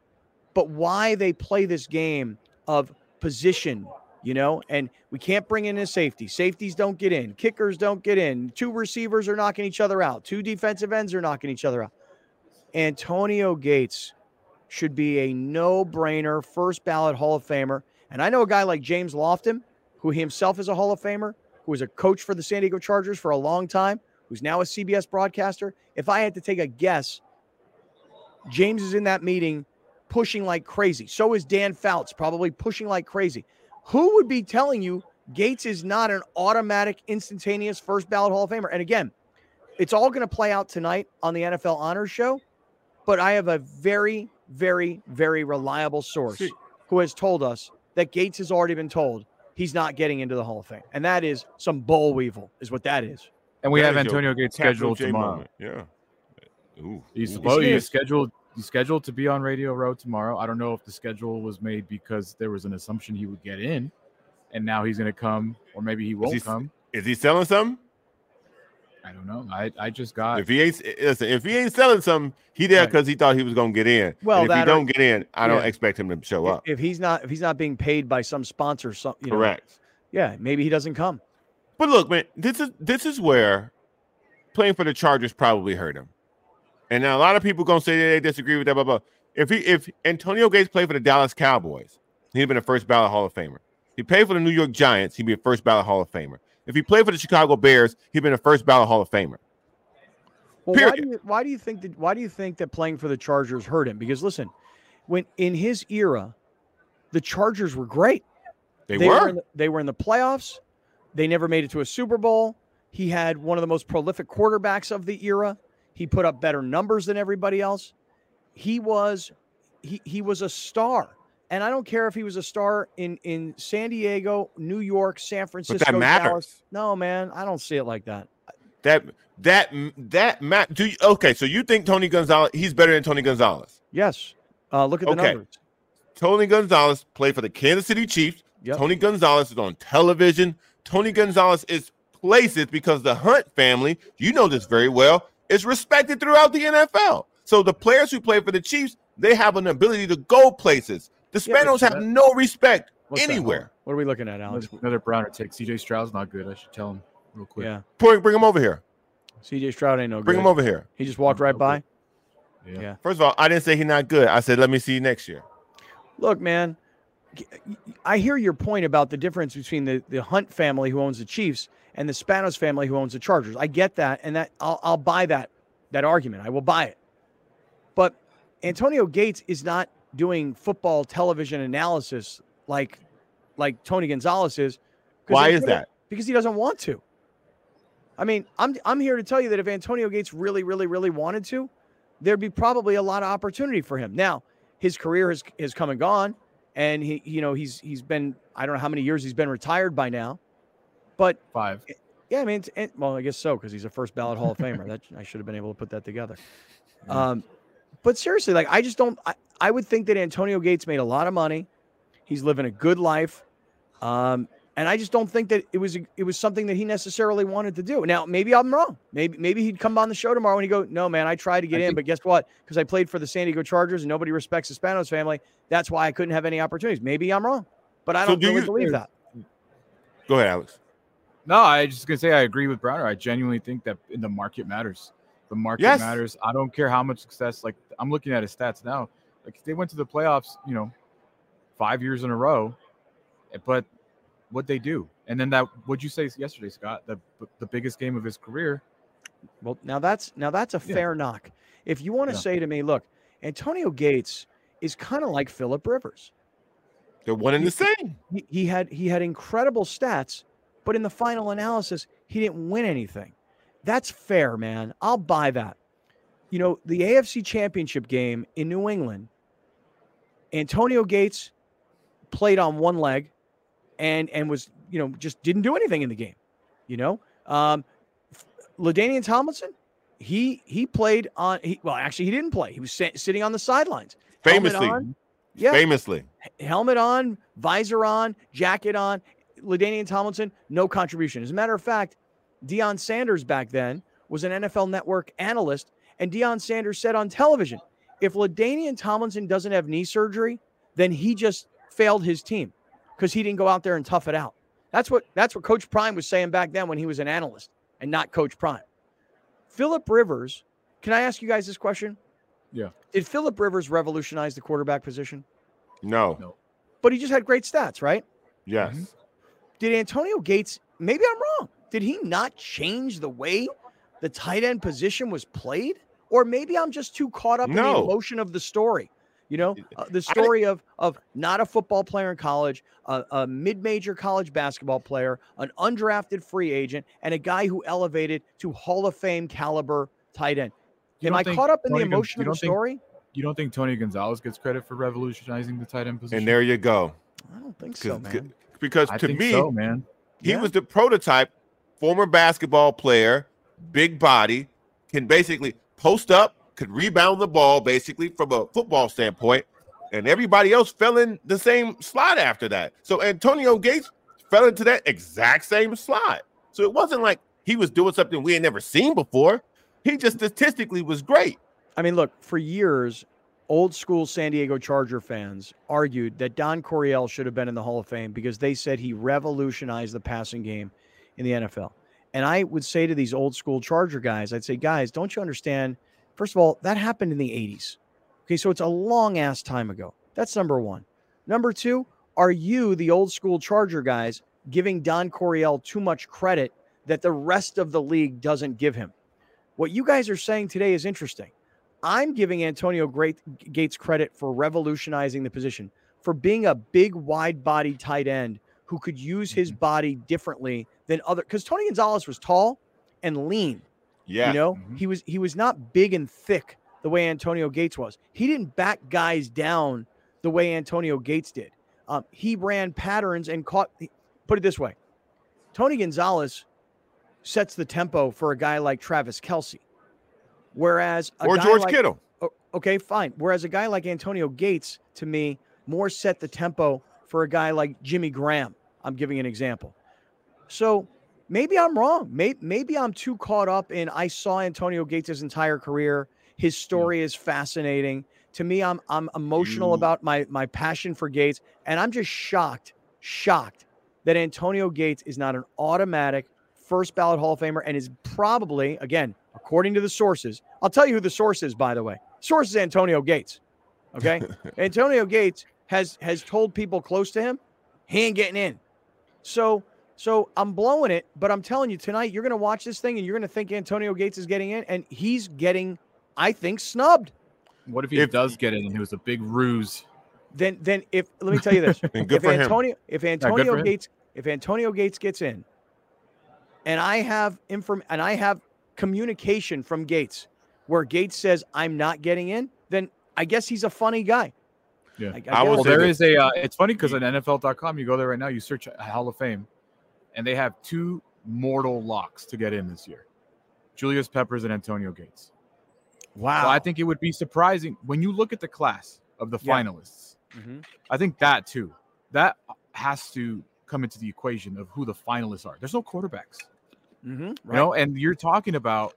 but why they play this game of position, you know, and we can't bring in a safety. Safeties don't get in, kickers don't get in. Two receivers are knocking each other out. Two defensive ends are knocking each other out. Antonio Gates should be a no brainer first ballot Hall of Famer. And I know a guy like James Lofton, who himself is a Hall of Famer, who was a coach for the San Diego Chargers for a long time, who's now a CBS broadcaster. If I had to take a guess, James is in that meeting pushing like crazy. So is Dan Fouts, probably pushing like crazy. Who would be telling you Gates is not an automatic, instantaneous first ballot Hall of Famer? And again, it's all going to play out tonight on the NFL Honors Show. But I have a very, very, very reliable source who has told us that Gates has already been told he's not getting into the Hall of Fame. And that is some bull weevil, is what that is. And we that have Antonio Gates scheduled tomorrow. Moment. Yeah. Ooh. He's supposed he's scheduled he's scheduled to be on Radio Row tomorrow. I don't know if the schedule was made because there was an assumption he would get in, and now he's going to come, or maybe he won't is he, come. Is he selling something? I don't know. I, I just got. If he ain't eh, eh, listen, if he ain't selling something, he there because he thought he was gonna get in. Well, if he don't get in, I don't expect him to show up. If he's not, if he's not being paid by some sponsor, some you know, correct. Yeah, maybe he doesn't come. But look, man, this is this is where playing for the Chargers probably hurt him. And now a lot of people gonna say they disagree with that. Blah blah. If he if Antonio Gates played for the Dallas Cowboys, he'd been a first ballot Hall of Famer. If he played for the New York Giants, he'd be a first ballot Hall of Famer. If he played for the Chicago Bears, he'd been a first ballot Hall of Famer. Well, why do you why do you think that why do you think that playing for the Chargers hurt him? Because listen, when in his era, the Chargers were great. They, they were. were the, they were in the playoffs. They never made it to a Super Bowl. He had one of the most prolific quarterbacks of the era. He put up better numbers than everybody else. He was he he was a star. And I don't care if he was a star in in San Diego, New York, San Francisco. But that matters. Dallas. No, man, I don't see it like that. That that that Matt. Do you, okay? So you think Tony Gonzalez? He's better than Tony Gonzalez? Yes. Uh, look at the okay. numbers. Tony Gonzalez played for the Kansas City Chiefs. Yep. Tony Gonzalez is on television. Tony Gonzalez is places because the Hunt family, you know this very well, is respected throughout the NFL. So the players who play for the Chiefs, they have an ability to go places. The Spanos yeah, have no respect anywhere. What are we looking at, Alex? Another Browner take. CJ Stroud's not good. I should tell him real quick. Yeah. Bring, bring him over here. CJ Stroud ain't no good. Bring him over here. He just walked right by. Yeah. yeah. First of all, I didn't say he's not good. I said let me see you next year. Look, man, I hear your point about the difference between the, the Hunt family who owns the Chiefs and the Spanos family who owns the Chargers. I get that, and that I'll, I'll buy that that argument. I will buy it. But Antonio Gates is not doing football television analysis like like Tony Gonzalez is. Why is that? Because he doesn't want to. I mean, I'm I'm here to tell you that if Antonio Gates really, really, really wanted to, there'd be probably a lot of opportunity for him. Now, his career has has come and gone, and he, you know, he's he's been I don't know how many years he's been retired by now, but five. Yeah, I mean, well, I guess so because he's a first ballot Hall of Famer. That I should have been able to put that together. *laughs* Um, but seriously, like I just don't. I, I would think that Antonio Gates made a lot of money. He's living a good life. Um, and I just don't think that it was it was something that he necessarily wanted to do. Now, maybe I'm wrong. Maybe maybe he'd come on the show tomorrow and he'd go, "No, man, I tried to get I in, think- but guess what? Because I played for the San Diego Chargers and nobody respects the Spanos family. That's why I couldn't have any opportunities." Maybe I'm wrong, but I don't so do really you, believe that. Go ahead, Alex. No, I just gonna say I agree with Browner. I genuinely think that in the market matters. The market yes. matters. I don't care how much success. Like I'm looking at his stats now. Like they went to the playoffs, you know, five years in a row, eh, but what they do, and then that what'd you say yesterday, Scott? The the biggest game of his career. Well, now that's now that's a yeah. fair knock. If you want to yeah. say to me, look, Antonio Gates is kind of like Philip Rivers. They're one and the same. He, he had he had incredible stats, but in the final analysis, he didn't win anything. That's fair, man. I'll buy that. You know, the AFC Championship game in New England, Antonio Gates played on one leg and and was, you know, just didn't do anything in the game. You know? Um LaDainian Tomlinson, he he played on he well, actually he didn't play. He was sitting on the sidelines. Famously. Yeah. Famously. Helmet on, visor on, jacket on. LaDainian Tomlinson, no contribution. As a matter of fact, Deion Sanders back then was an NFL network analyst, and Deion Sanders said on television, if LaDainian Tomlinson doesn't have knee surgery, then he just failed his team because he didn't go out there and tough it out. That's what that's what Coach Prime was saying back then when he was an analyst and not Coach Prime. Philip Rivers, can I ask you guys this question? Yeah. Did Philip Rivers revolutionize the quarterback position? No. No. But he just had great stats, right? Yes. Mm-hmm. Did Antonio Gates, maybe I'm wrong. Did he not change the way the tight end position was played? Or maybe I'm just too caught up no. in the emotion of the story. You know, uh, the story of of not a football player in college, a, a mid-major college basketball player, an undrafted free agent, and a guy who elevated to Hall of Fame caliber tight end. Am I caught up in Tony the emotion of the story? You don't think Tony Gonzalez gets credit for revolutionizing the tight end position? And there you go. I don't think so, man. Because to me, so, man, he yeah. was the prototype former basketball player, big body, can basically post up, could rebound the ball basically from a football standpoint, and everybody else fell in the same slot after that. So Antonio Gates fell into that exact same slot. So it wasn't like he was doing something we had never seen before. He just statistically was great. I mean, look, for years, old school San Diego Charger fans argued that Don Coryell should have been in the Hall of Fame because they said he revolutionized the passing game in the NFL. And I would say to these old school Charger guys, I'd say, guys, don't you understand? First of all, that happened in the 80s. Okay, so it's a long ass time ago. That's number one. Number two, are you, the old school Charger guys, giving Don Coryell too much credit that the rest of the league doesn't give him? What you guys are saying today is interesting. I'm giving Antonio Great Gates credit for revolutionizing the position, for being a big, wide body tight end who could use his mm-hmm. body differently than other. Because Tony Gonzalez was tall and lean. Yeah, you know, mm-hmm. he was he was not big and thick the way Antonio Gates was. He didn't back guys down the way Antonio Gates did. Um, he ran patterns and caught. Put it this way, Tony Gonzalez sets the tempo for a guy like Travis Kelce. whereas or George like, Kittle. Okay, fine. Whereas a guy like Antonio Gates, to me, more set the tempo for a guy like Jimmy Graham. I'm giving an example. So maybe I'm wrong. Maybe, maybe I'm too caught up in I saw Antonio Gates' entire career. His story is fascinating to me, I'm I'm emotional you. about my my passion for Gates, and I'm just shocked, shocked that Antonio Gates is not an automatic first ballot Hall of Famer and is probably, again, according to the sources, I'll tell you who the source is, by the way. Source is Antonio Gates. Okay. *laughs* Antonio Gates has has told people close to him he ain't getting in. So so I'm blowing it, but I'm telling you tonight, you're gonna watch this thing and you're gonna think Antonio Gates is getting in, and he's getting, I think, snubbed. What if he if, does get in and it was a big ruse? Then, then if let me tell you this: *laughs* if Antonio, him. if Antonio yeah, Gates, if Antonio Gates gets in, and I have inform and I have communication from Gates where Gates says I'm not getting in, then I guess he's a funny guy. Yeah, I, I well, there is a. Uh, it's funny because on NFL.com, you go there right now, you search Hall of Fame, and they have two mortal locks to get in this year: Julius Peppers and Antonio Gates. Wow. So I think it would be surprising when you look at the class of the yeah. finalists. Mm-hmm. I think that too, that has to come into the equation of who the finalists are. There's no quarterbacks, mm-hmm. right. you know, and you're talking about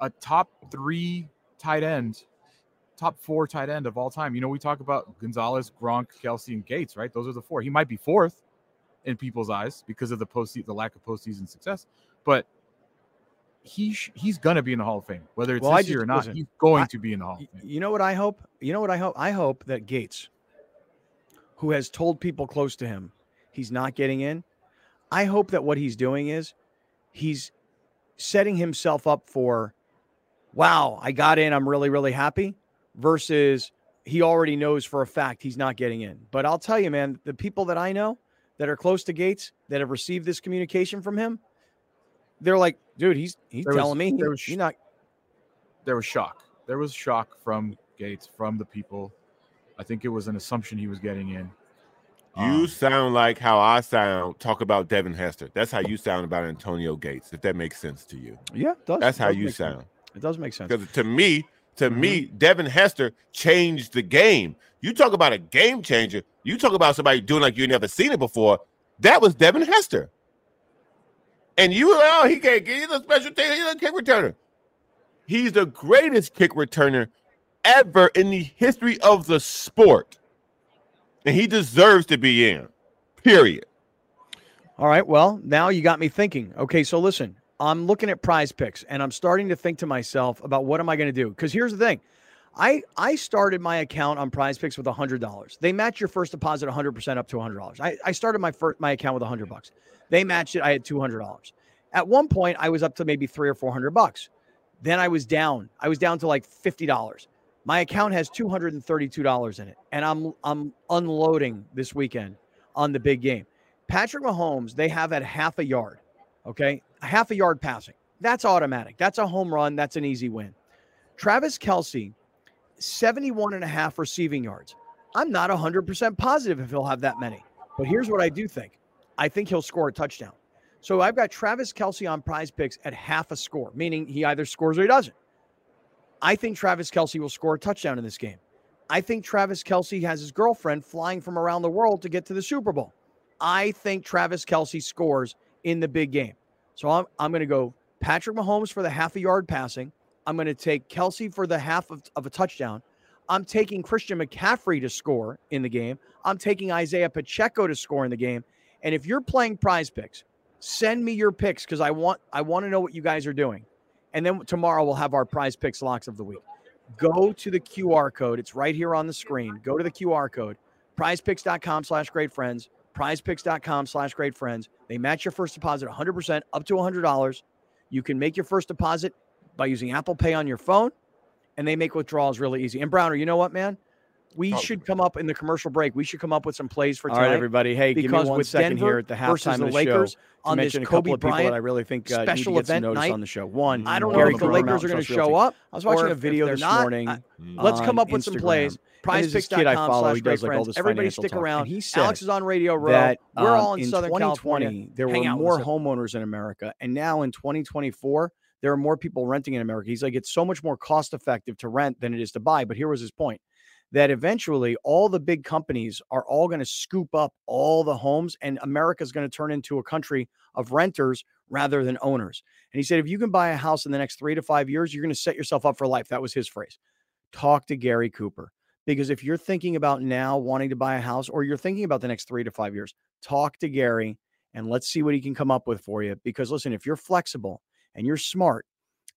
a top three tight end, top four tight end of all time. You know, we talk about Gonzalez, Gronk, Kelce, and Gates, right? Those are the four. He might be fourth in people's eyes because of the post the lack of postseason success, but he sh- he's gonna be in the Hall of Fame, whether it's well, this just, year or not. Listen, he's going I, to be in the Hall of Fame. You know what I hope? You know what I hope? I hope that Gates, who has told people close to him he's not getting in, I hope that what he's doing is he's setting himself up for, wow, I got in, I'm really really happy, versus he already knows for a fact he's not getting in. But I'll tell you, man, the people that I know that are close to Gates that have received this communication from him they're like, dude, he's he's there telling was, me there was, he's not. There was shock. There was shock from Gates, from the people. I think it was an assumption he was getting in. You um, sound like how I sound. Talk about Devin Hester. That's how you sound about Antonio Gates. If that makes sense to you. Yeah, does. That's how you sound. Sense. It does make sense. Because to me, to mm-hmm. me, Devin Hester changed the game. You talk about a game changer. You talk about somebody doing like you never seen it before. That was Devin Hester. And you, oh, he can't get. He's a special team. He's a kick returner. He's the greatest kick returner ever in the history of the sport, and he deserves to be in. Period. All right. Well, now you got me thinking. Okay, so listen, I'm looking at Prize Picks, and I'm starting to think to myself about what am I going to do? Because here's the thing. I, I started my account on prize picks with $100. They match your first deposit 100% up to $100. I, I started my first, my account with 100 bucks. They matched it. I had $200. At one point, I was up to maybe three or 400 bucks. Then I was down. I was down to like $50. My account has $232 in it, and I'm I'm unloading this weekend on the big game. Patrick Mahomes, they have at half a yard, okay? Half a yard passing. That's automatic. That's a home run. That's an easy win. Travis Kelce, 71 and a half receiving yards. I'm not 100% positive if he'll have that many. But here's what I do think I think he'll score a touchdown. So I've got Travis Kelce on prize picks at half a score, meaning he either scores or he doesn't. I think Travis Kelce will score a touchdown in this game. I think Travis Kelce has his girlfriend flying from around the world to get to the Super Bowl. I think Travis Kelce scores in the big game. So I'm, I'm going to go Patrick Mahomes for the half a yard passing. I'm going to take Kelce for the half of, of a touchdown. I'm taking Christian McCaffrey to score in the game. I'm taking Isaiah Pacheco to score in the game. And if you're playing prize picks, send me your picks because I want I want to know what you guys are doing. And then tomorrow we'll have our prize picks locks of the week. Go to the QR code. It's right here on the screen. Go to the QR code, prizepicks.com slash great friends, prizepicks.com slash great friends. They match your first deposit 100% up to $100. You can make your first deposit by using Apple Pay on your phone, and they make withdrawals really easy. And Browner, you know what, man? We oh. should come up in the commercial break. We should come up with some plays for tonight. All right, everybody. Hey, give me one second Denver here at the halftime the of the Lakers show on this a Kobe couple of Bryant I really think uh, special event night on the show. One, I don't Gary know if the Lakers are going to show up. I was watching a video this not, morning. I, let's come up with some plays. PrizePicks.com kid I follow. He does like all this Everybody stick talk. around. And he said Alex is on Radio Row. That, We're um, all in, in Southern 2020, California. There Hang were more homeowners in America, and now in 2024, there are more people renting in America. He's like, it's so much more cost effective to rent than it is to buy. But here was his point that eventually all the big companies are all going to scoop up all the homes and America's going to turn into a country of renters rather than owners. And he said, if you can buy a house in the next three to five years, you're going to set yourself up for life. That was his phrase. Talk to Gary Cooper. Because if you're thinking about now wanting to buy a house or you're thinking about the next three to five years, talk to Gary and let's see what he can come up with for you. Because listen, if you're flexible and you're smart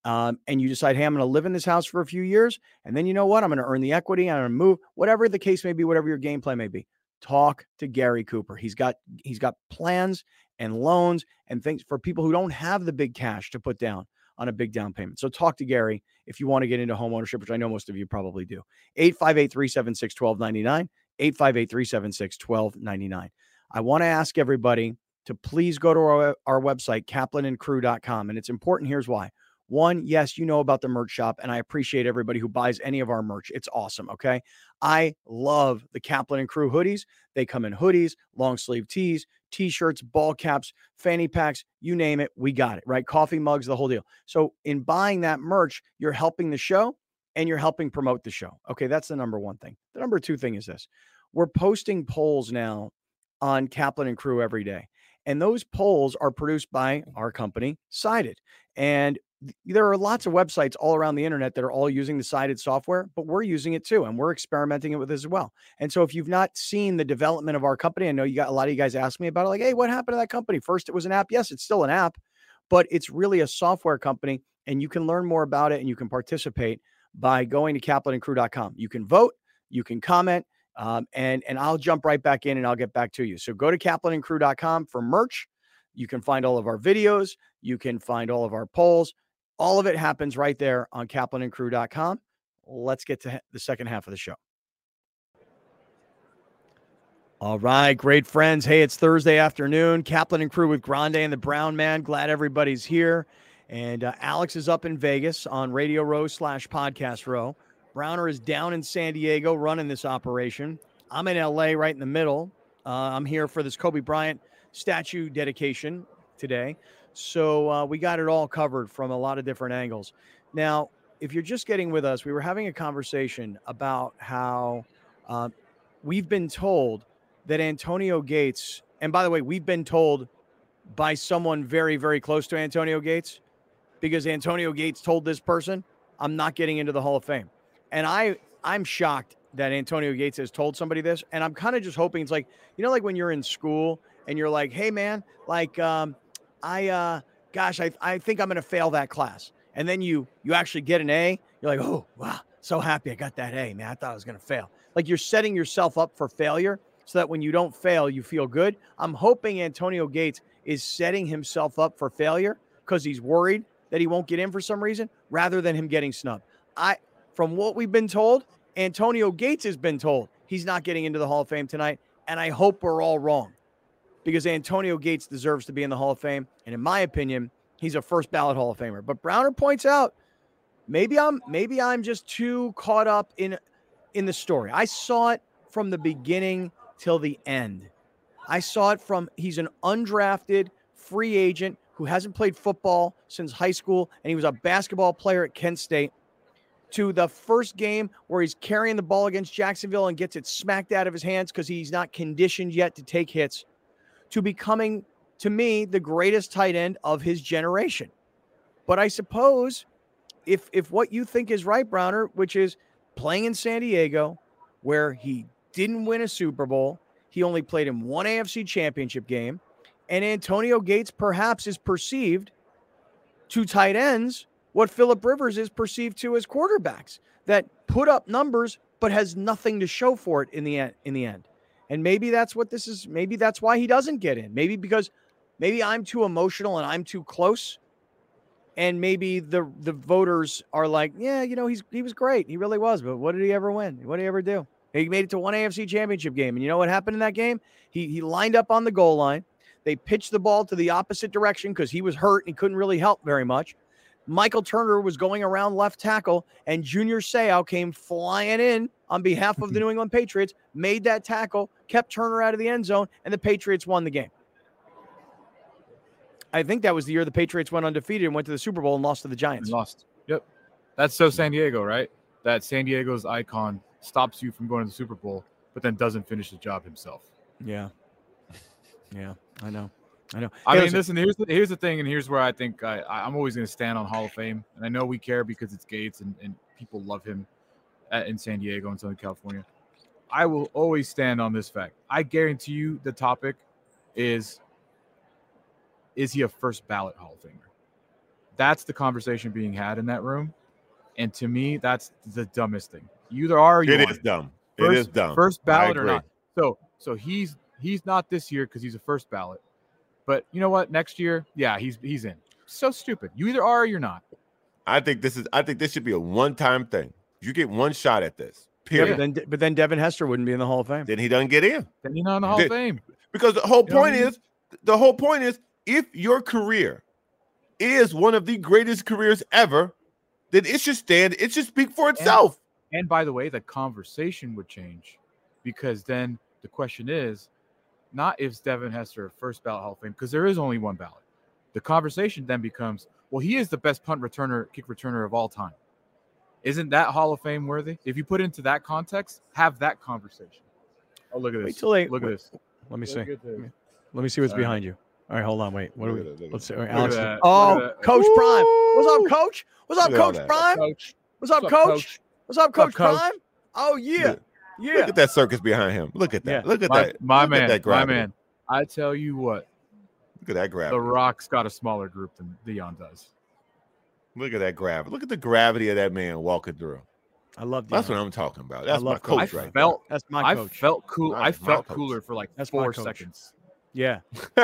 um, and you decide, hey, I'm going to live in this house for a few years, and then you know what? I'm going to earn the equity. I'm going to move, whatever the case may be, whatever your game plan may be. Talk to Gary Cooper. He's got he's got plans and loans and things for people who don't have the big cash to put down on a big down payment. So talk to Gary if you want to get into home ownership, which I know most of you probably do. 858 376 1299. 858 376 1299. I want to ask everybody to please go to our, our website, kaplanandcrew.com. And it's important. Here's why. One, yes, you know about the merch shop, and I appreciate everybody who buys any of our merch. It's awesome. Okay. I love the Kaplan and Crew hoodies. They come in hoodies, long sleeve tees, t shirts, ball caps, fanny packs, you name it. We got it, right? Coffee mugs, the whole deal. So, in buying that merch, you're helping the show and you're helping promote the show. Okay. That's the number one thing. The number two thing is this we're posting polls now on Kaplan and Crew every day. And those polls are produced by our company, Sided. And there are lots of websites all around the internet that are all using the sided software, but we're using it too, and we're experimenting it with as well. And so, if you've not seen the development of our company, I know you got a lot of you guys ask me about it, like, hey, what happened to that company? First, it was an app. Yes, it's still an app, but it's really a software company, and you can learn more about it and you can participate by going to kaplanandcrew.com. You can vote, you can comment, um, and and I'll jump right back in and I'll get back to you. So go to kaplanandcrew.com for merch. You can find all of our videos. You can find all of our polls. All of it happens right there on kaplanandcrew.com. Let's get to the second half of the show. All right, great friends. Hey, it's Thursday afternoon. Kaplan and Crew with Grande and the Brown Man. Glad everybody's here. And uh, Alex is up in Vegas on Radio Row slash Podcast Row. Browner is down in San Diego running this operation. I'm in LA right in the middle. Uh, I'm here for this Kobe Bryant statue dedication today. So uh, we got it all covered from a lot of different angles. Now, if you're just getting with us, we were having a conversation about how uh, we've been told that Antonio Gates, and by the way, we've been told by someone very, very close to Antonio Gates, because Antonio Gates told this person, I'm not getting into the Hall of Fame. And I, I'm shocked that Antonio Gates has told somebody this. And I'm kind of just hoping it's like, you know, like when you're in school and you're like, hey, man, like, um, I uh gosh, I I think I'm going to fail that class. And then you you actually get an A, you're like, "Oh, wow, so happy I got that A, man. I thought I was going to fail." Like you're setting yourself up for failure so that when you don't fail, you feel good. I'm hoping Antonio Gates is setting himself up for failure because he's worried that he won't get in for some reason rather than him getting snubbed. I from what we've been told, Antonio Gates has been told he's not getting into the Hall of Fame tonight, and I hope we're all wrong because Antonio Gates deserves to be in the Hall of Fame. And in my opinion, he's a first ballot Hall of Famer. But Browner points out maybe I'm maybe I'm just too caught up in in the story. I saw it from the beginning till the end. I saw it from he's an undrafted free agent who hasn't played football since high school and he was a basketball player at Kent State to the first game where he's carrying the ball against Jacksonville and gets it smacked out of his hands because he's not conditioned yet to take hits to becoming, to me, the greatest tight end of his generation. But I suppose if if what you think is right, Browner, which is playing in San Diego, where he didn't win a Super Bowl, he only played in one AFC championship game, and Antonio Gates perhaps is perceived to tight ends what Philip Rivers is perceived to as quarterbacks that put up numbers but has nothing to show for it in the end in the end. And maybe that's what this is. Maybe that's why he doesn't get in. Maybe because maybe I'm too emotional and I'm too close. and maybe the the voters are like, yeah, you know, he's he was great, he really was, but what did he ever win? What did he ever do? He made it to one AFC championship game. And you know what happened in that game? He he lined up on the goal line. They pitched the ball to the opposite direction because he was hurt and he couldn't really help very much. Michael Turner was going around left tackle, and Junior Seau came flying in on behalf of the *laughs* New England Patriots, made that tackle, kept Turner out of the end zone, and the Patriots won the game. I think that was the year the Patriots went undefeated and went to the Super Bowl and lost to the Giants. And lost. Yep. That's so San Diego, right? That San Diego's icon stops you from going to the Super Bowl, but then doesn't finish the job himself. Yeah. Yeah, I know. I know. I hey, mean, listen, here's the, here's the thing, and here's where I think I, I'm always going to stand on Hall of Fame. And I know we care because it's Gates and, and people love him at, in San Diego and Southern California. I will always stand on this fact. I guarantee you the topic is is he a first ballot Hall of Famer? That's the conversation being had in that room. And to me, that's the dumbest thing. You either are you It is dumb. First, it is dumb. First ballot or not. So so he's he's not this year because he's a first ballot. But you know what? Next year, yeah, he's he's in. So stupid. You either are or you're not. I think this is I think this should be a one-time thing. You get one shot at this. Period. Yeah, but then but then Devin Hester wouldn't be in the Hall of Fame. Then he doesn't get in. Then he's not in the Hall then, of Fame. Because the whole you point is the whole point is if your career is one of the greatest careers ever, then it should stand, it should speak for itself. And, and by the way, the conversation would change because then the question is not if Devin Hester first ballot Hall of Fame, because there is only one ballot. The conversation then becomes, well, he is the best punt returner, kick returner of all time. Isn't that Hall of Fame worthy? If you put it into that context, have that conversation. Oh, look at this. Wait till they, look wait, at this. Let me see. Let me see what's behind you. All right, hold on. Wait. What are we? Let's see. Right, Alex. Oh, Coach Ooh. Prime. What's up, Coach? What's up, Coach Prime? Coach. What's up, Coach? What's up, Coach Prime? Oh yeah. Yeah. Look at that circus behind him. Look at that. Yeah. Look at my, that. My Look man. That my man. I tell you what. Look at that gravity. The Rock's got a smaller group than Deion does. Look at that gravity. Look at the gravity of that man walking through. I love Deion. That's what I'm talking about. That's my coach, right? Felt, That's my coach. I felt cool. I felt cooler for like That's four seconds. Yeah. *laughs*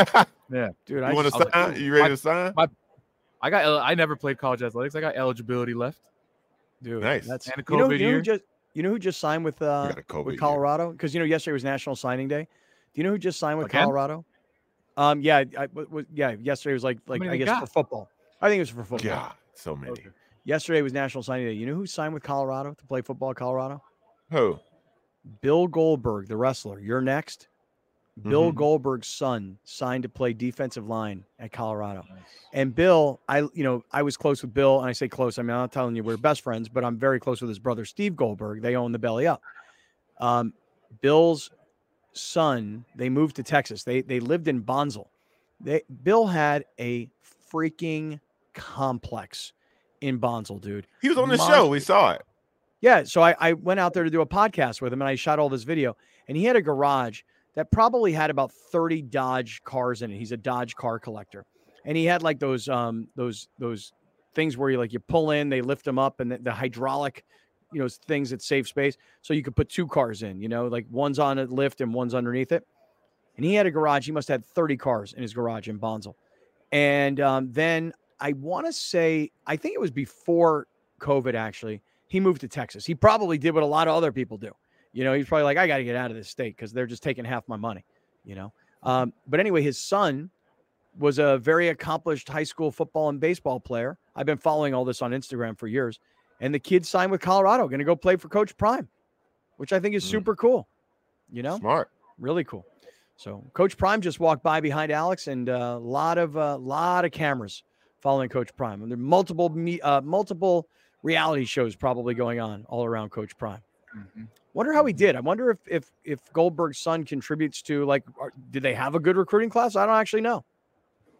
yeah. Dude, I want to sign? Like, you ready my, to sign? My, I got. I never played college athletics. I got eligibility left. Dude, nice. That's and a COVID you know, you know year. Just, you know who just signed with uh with Colorado? Because you know yesterday was National Signing Day. Do you know who just signed with Again? Colorado? Um, yeah, I, was, yeah. Yesterday was like like I guess got? for football. I think it was for football. Yeah, so many. Okay. Yesterday was National Signing Day. You know who signed with Colorado to play football Colorado? Who? Bill Goldberg, the wrestler. You're next. Bill mm-hmm. Goldberg's son signed to play defensive line at Colorado. Nice. And Bill, I you know, I was close with Bill, and I say close. I mean, I'm not telling you we're best friends, but I'm very close with his brother Steve Goldberg. They own the Belly Up. Um, Bill's son, they moved to Texas. They they lived in Bonsall. They Bill had a freaking complex in Bonsall, dude. He was on the Monster. show. We saw it. Yeah. So I, I went out there to do a podcast with him and I shot all this video. And he had a garage that probably had about 30 Dodge cars in it. He's a Dodge car collector. And he had like those um those those things where you like you pull in, they lift them up and the, the hydraulic you know things that save space so you could put two cars in, you know, like one's on a lift and one's underneath it. And he had a garage, he must have had 30 cars in his garage in Bonsall. And um, then I want to say I think it was before COVID actually. He moved to Texas. He probably did what a lot of other people do you know, he's probably like, I got to get out of this state because they're just taking half my money, you know. Um, but anyway, his son was a very accomplished high school football and baseball player. I've been following all this on Instagram for years. And the kid signed with Colorado, going to go play for Coach Prime, which I think is mm. super cool. You know, smart, really cool. So Coach Prime just walked by behind Alex, and a uh, lot of a uh, lot of cameras following Coach Prime. And there are multiple uh, multiple reality shows probably going on all around Coach Prime. Mm-hmm. Wonder how he mm-hmm. did. I wonder if if if Goldberg's son contributes to like, are, did they have a good recruiting class? I don't actually know.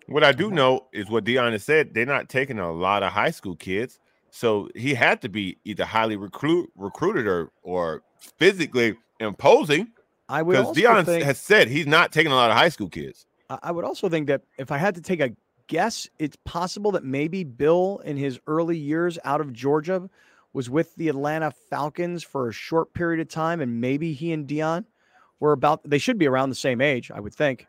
What I do know is what Deion has said. They're not taking a lot of high school kids, so he had to be either highly recruit recruited or or physically imposing. I would because Deion think, has said he's not taking a lot of high school kids. I would also think that if I had to take a guess, it's possible that maybe Bill in his early years out of Georgia was with the Atlanta Falcons for a short period of time, and maybe he and Deion were about. They should be around the same age, I would think.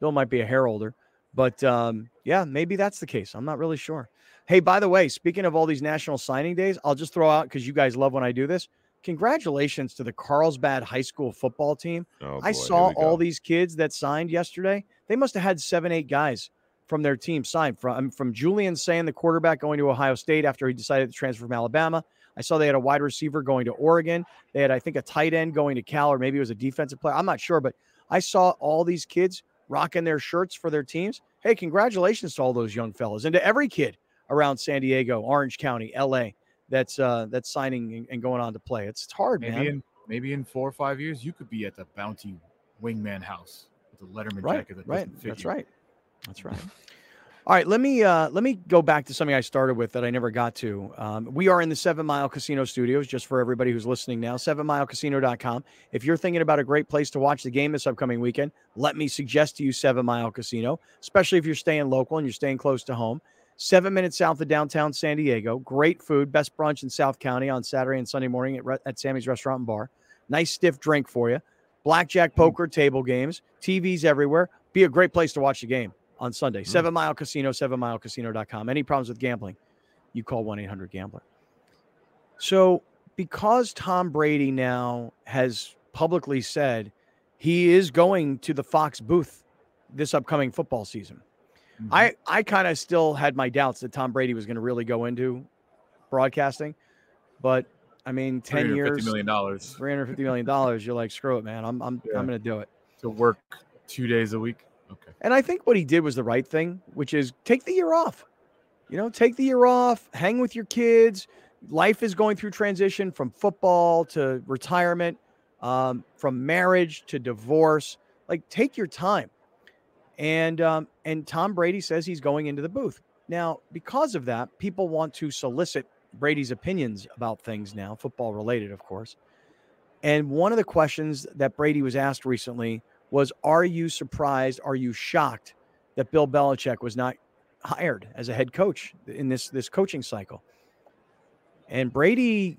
Bill might be a hair older, but um, yeah, maybe that's the case. I'm not really sure. Hey, by the way, speaking of all these national signing days, I'll just throw out because you guys love when I do this. Congratulations to the Carlsbad High School football team. Oh, boy, I saw all these kids that signed yesterday. They must have had seven, eight guys from their team signed. From from Julian Sayin the quarterback going to Ohio State after he decided to transfer from Alabama. I saw they had a wide receiver going to Oregon. They had, I think, a tight end going to Cal, or maybe it was a defensive player. I'm not sure, but I saw all these kids rocking their shirts for their teams. Hey, congratulations to all those young fellas and to every kid around San Diego, Orange County, LA that's uh that's signing and going on to play. It's, it's hard, maybe man. In, maybe in four or five years, you could be at the Bounty Wingman House with the Letterman right, jacket. That right, that's right. That's right. *laughs* All right, let me uh, let me go back to something I started with that I never got to. Um, we are in the Seven Mile Casino Studios, just for everybody who's listening now. SevenMileCasino.com. If you're thinking about a great place to watch the game this upcoming weekend, let me suggest to you Seven Mile Casino, especially if you're staying local and you're staying close to home. Seven minutes south of downtown San Diego. Great food, best brunch in South County on Saturday and Sunday morning at, at Sammy's Restaurant and Bar. Nice stiff drink for you. Blackjack, hmm. poker, table games, TVs everywhere. Be a great place to watch the game on Sunday. Mm-hmm. Seven Mile Casino, sevenmilecasino.com. Any problems with gambling, you call 1 800 Gambler. So, because Tom Brady now has publicly said he is going to the Fox booth this upcoming football season, mm-hmm. I, I kind of still had my doubts that Tom Brady was going to really go into broadcasting. But I mean, 10 years, million dollars, $350 million. You're like, screw it, man. I'm, I'm, yeah. I'm going to do it. To work two days a week. Okay. And I think what he did was the right thing, which is take the year off. You know, take the year off, hang with your kids. Life is going through transition from football to retirement, um, from marriage to divorce. Like, take your time. And um, and Tom Brady says he's going into the booth now. Because of that, people want to solicit Brady's opinions about things now, football related, of course. And one of the questions that Brady was asked recently was Are you surprised? Are you shocked that Bill Belichick was not hired as a head coach in this, this coaching cycle? And Brady,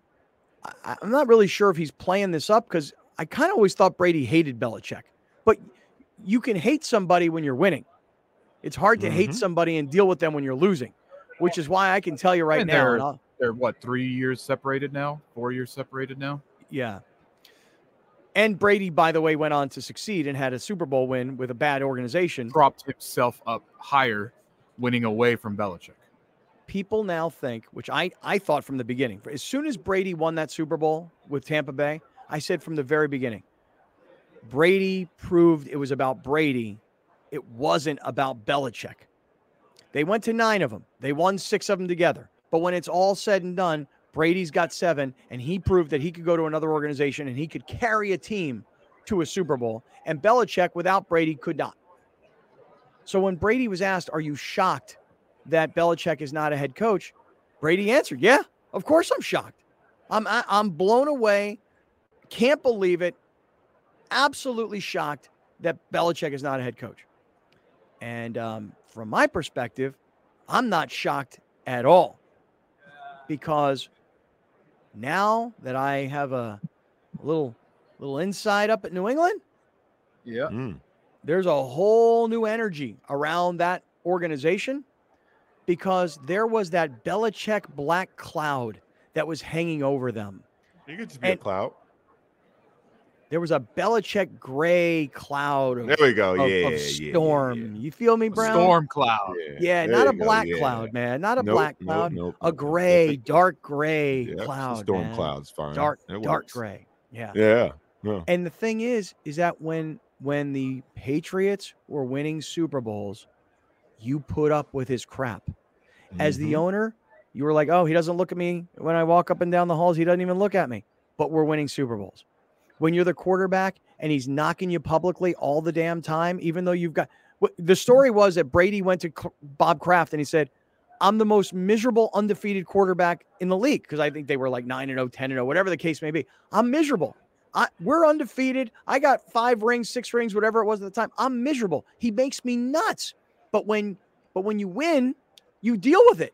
I, I'm not really sure if he's playing this up because I kind of always thought Brady hated Belichick. But you can hate somebody when you're winning. It's hard to mm-hmm. hate somebody and deal with them when you're losing, which is why I can tell you right and now. They're, they're what, three years separated now? Four years separated now? Yeah. And Brady, by the way, went on to succeed and had a Super Bowl win with a bad organization. Propped himself up higher, winning away from Belichick. People now think, which I, I thought from the beginning, as soon as Brady won that Super Bowl with Tampa Bay, I said from the very beginning, Brady proved it was about Brady. It wasn't about Belichick. They went to nine of them. They won six of them together. But when it's all said and done, Brady's got seven, and he proved that he could go to another organization and he could carry a team to a Super Bowl. And Belichick, without Brady, could not. So when Brady was asked, Are you shocked that Belichick is not a head coach? Brady answered, Yeah, of course I'm shocked. I'm, I'm blown away. Can't believe it. Absolutely shocked that Belichick is not a head coach. And um, from my perspective, I'm not shocked at all because now that I have a, little little inside up at New England, yeah, mm. there's a whole new energy around that organization because there was that Belichick black cloud that was hanging over them. You could just be and, a cloud. There was a Belichick gray cloud. Of, there we go. Of, yeah, of storm. Yeah, yeah. You feel me, Brown? Storm cloud. Yeah, not a black go, cloud, man. Not a nope, black cloud. Nope, nope, a gray, dark gray cloud. Storm man. clouds, fine. Dark, dark gray. Yeah. Yeah. And the thing is, is that when when the Patriots were winning Super Bowls, you put up with his crap. As mm-hmm. the owner, you were like, "Oh, he doesn't look at me when I walk up and down the halls. He doesn't even look at me." But we're winning Super Bowls when you're the quarterback and he's knocking you publicly all the damn time, even though you've got the story was that Brady went to Bob Kraft and he said, I'm the most miserable undefeated quarterback in the league because I think they were like 9 and 0, 10 and 0, whatever the case may be. I'm miserable. I, we're undefeated. I got five rings, six rings, whatever it was at the time. I'm miserable. He makes me nuts. But when but when you win, you deal with it.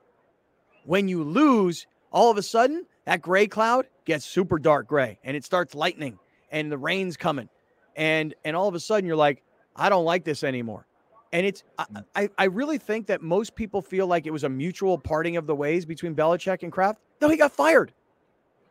When you lose, all of a sudden, that gray cloud gets super dark gray and it starts lightning and the rain's coming and and all of a sudden you're like i don't like this anymore And it's Mm. I, I really think that most people feel like it was a mutual parting of the ways between Belichick and Kraft. No, he got fired.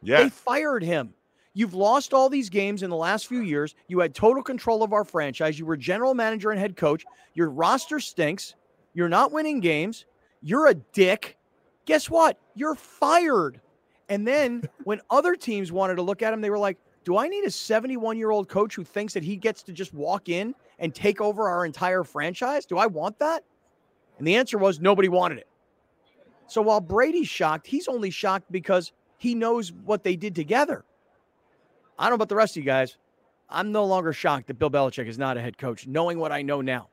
Yeah. They fired him. You've lost all these games in the last few years. You had total control of our franchise. You were general manager and head coach. Your roster stinks. You're not winning games. You're a dick. Guess what? You're fired. And then *laughs* when other teams wanted to look at him, they were like, Do I need a 71 year old coach who thinks that he gets to just walk in and take over our entire franchise? Do I want that? And the answer was nobody wanted it. So while Brady's shocked, he's only shocked because he knows what they did together. I don't know about the rest of you guys. I'm no longer shocked that Bill Belichick is not a head coach, knowing what I know now.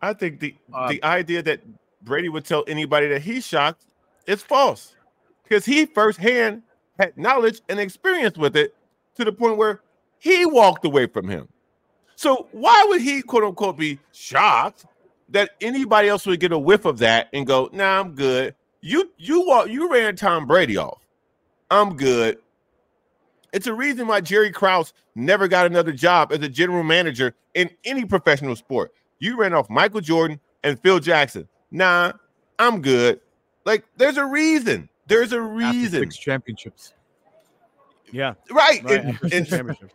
I think the Uh, the idea that Brady would tell anybody that he's shocked is false because he firsthand had knowledge and experience with it to the point where he walked away from him. So why would he quote unquote be shocked that anybody else would get a whiff of that and go, "Nah, I'm good." You you walk you ran Tom Brady off. I'm good. It's a reason why Jerry Krause never got another job as a general manager in any professional sport. You ran off Michael Jordan and Phil Jackson. Nah, I'm good. Like, there's a reason. There's a After reason. six championships. Yeah. Right. Right. And- and- championships.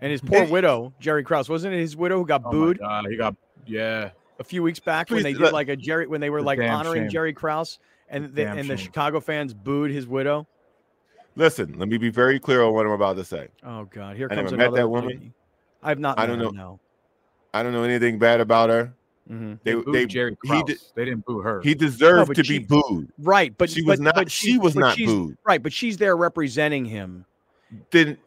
And his poor And- widow, Jerry Krause, wasn't it his widow who got Oh my booed God, he got yeah. a few weeks back when they did let- like a Jerry when they were It's like honoring shame. Jerry Krause and the, Damn and the. Chicago fans booed his widow. Listen, let me be very clear on what I'm about to say. Oh God, here I comes never met another that woman. I've not. I don't know. No. I don't know anything bad about her. Mhm. They, They, booed they Jerry Krause. did- they didn't boo her. he deserved but to she- be booed. Right, but she was but- not. but she she's- was not she's- booed. Right, but she's there representing him. Then,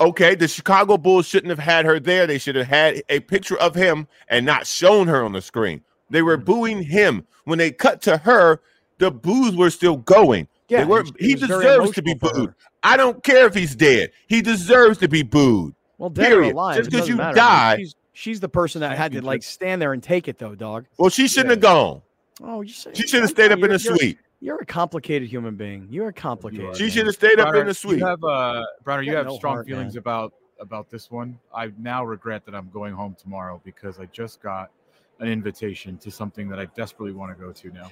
okay, the Chicago Bulls shouldn't have had her there. They should have had a picture of him and not shown her on the screen. They were Mhm. booing him when they cut to her. The boos were still going. Yeah, They were, was- he deserves to be booed. I don't care if he's dead. He deserves to be booed. Well, dead Period. or alive, Just it 'cause doesn't you matter. die- She's, she's the person that had to like stand there and take it, though, dog. Well, she shouldn't Yeah. have gone. Oh, you She should have stayed up in the suite. You're a complicated human being. You're a complicated. She should have stayed up in the suite. You have uh Browner, you got have no strong heart, feelings man. about about this one. I now regret that I'm going home tomorrow because I just got an invitation to something that I desperately want to go to now.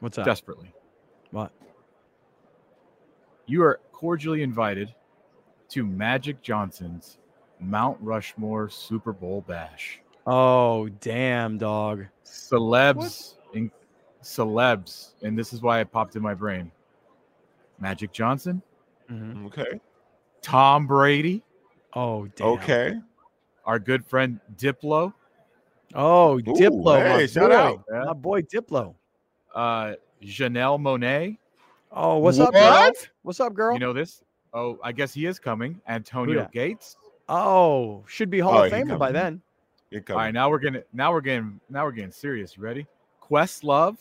What's that? Desperately. What? You are cordially invited to Magic Johnson's Mount Rushmore Super Bowl bash. Oh, damn, dog. Celebs in celebs, and this is why it popped in my brain. Magic Johnson, Mhm. Okay. Tom Brady, Oh, damn. Okay. our good friend Diplo, Oh, Diplo, hey, my shout boy. out. Yeah. My boy Diplo. uh, Janelle Monáe. Oh, what's up, girl? What's up, girl? You know this? Oh, I guess he is coming. Antonio? Gates. oh, should be Hall Oh, of he Famer by then. All right, now we're getting now we're getting now we're getting serious. You ready? Questlove, Flava